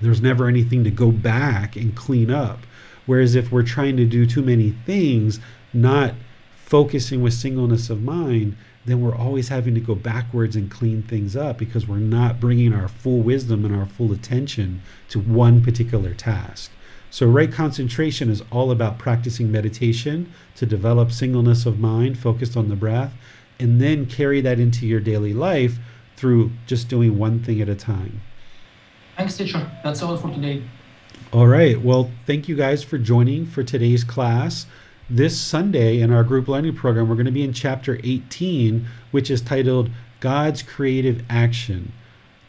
There's never anything to go back and clean up. Whereas if we're trying to do too many things, not focusing with singleness of mind, then we're always having to go backwards and clean things up because we're not bringing our full wisdom and our full attention to one particular task. So, right concentration is all about practicing meditation to develop singleness of mind focused on the breath, and then carry that into your daily life through just doing one thing at a time.
Thanks, teacher. That's all for today.
All right. Well, thank you guys for joining for today's class. This Sunday in our group learning program, we're going to be in chapter 18, which is titled God's Creative Action.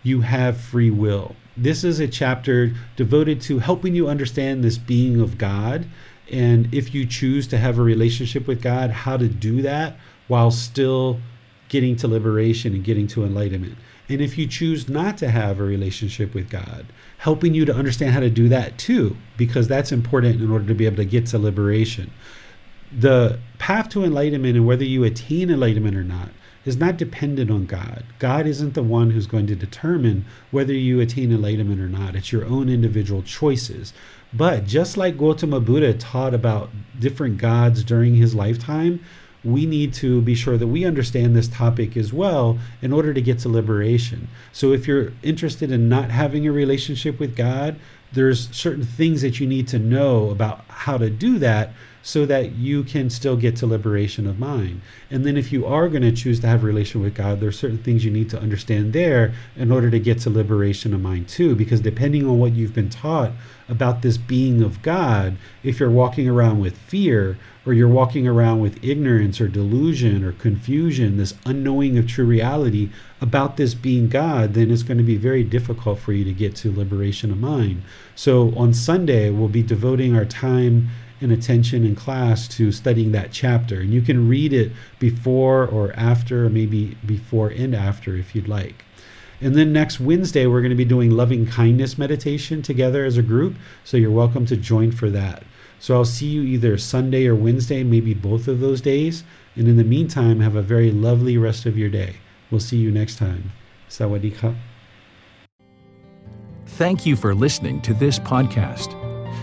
You have free will. This is a chapter devoted to helping you understand this being of God and if you choose to have a relationship with God, how to do that while still getting to liberation and getting to enlightenment. And if you choose not to have a relationship with God, helping you to understand how to do that too, because that's important in order to be able to get to liberation the path to enlightenment and whether you attain enlightenment or not is not dependent on God. God isn't the one who's going to determine whether you attain enlightenment or not. It's your own individual choices. But just like Gautama Buddha taught about different gods during his lifetime, we need to be sure that we understand this topic as well in order to get to liberation. So if you're interested in not having a relationship with God, there's certain things that you need to know about how to do that so that you can still get to liberation of mind. And then if you are going to choose to have a relation with God, there are certain things you need to understand there in order to get to liberation of mind too. Because depending on what you've been taught about this being of God, if you're walking around with fear or you're walking around with ignorance or delusion or confusion, this unknowing of true reality about this being God, then it's going to be very difficult for you to get to liberation of mind. So on Sunday, we'll be devoting our time and attention in class to studying that chapter. And you can read it before or after, or maybe before and after if you'd like. And then next Wednesday, we're going to be doing loving kindness meditation together as a group. So you're welcome to join for that. So I'll see you either Sunday or Wednesday, maybe both of those days. And in the meantime, have a very lovely rest of your day. We'll see you next time. Sawadee
Thank you for listening to this podcast.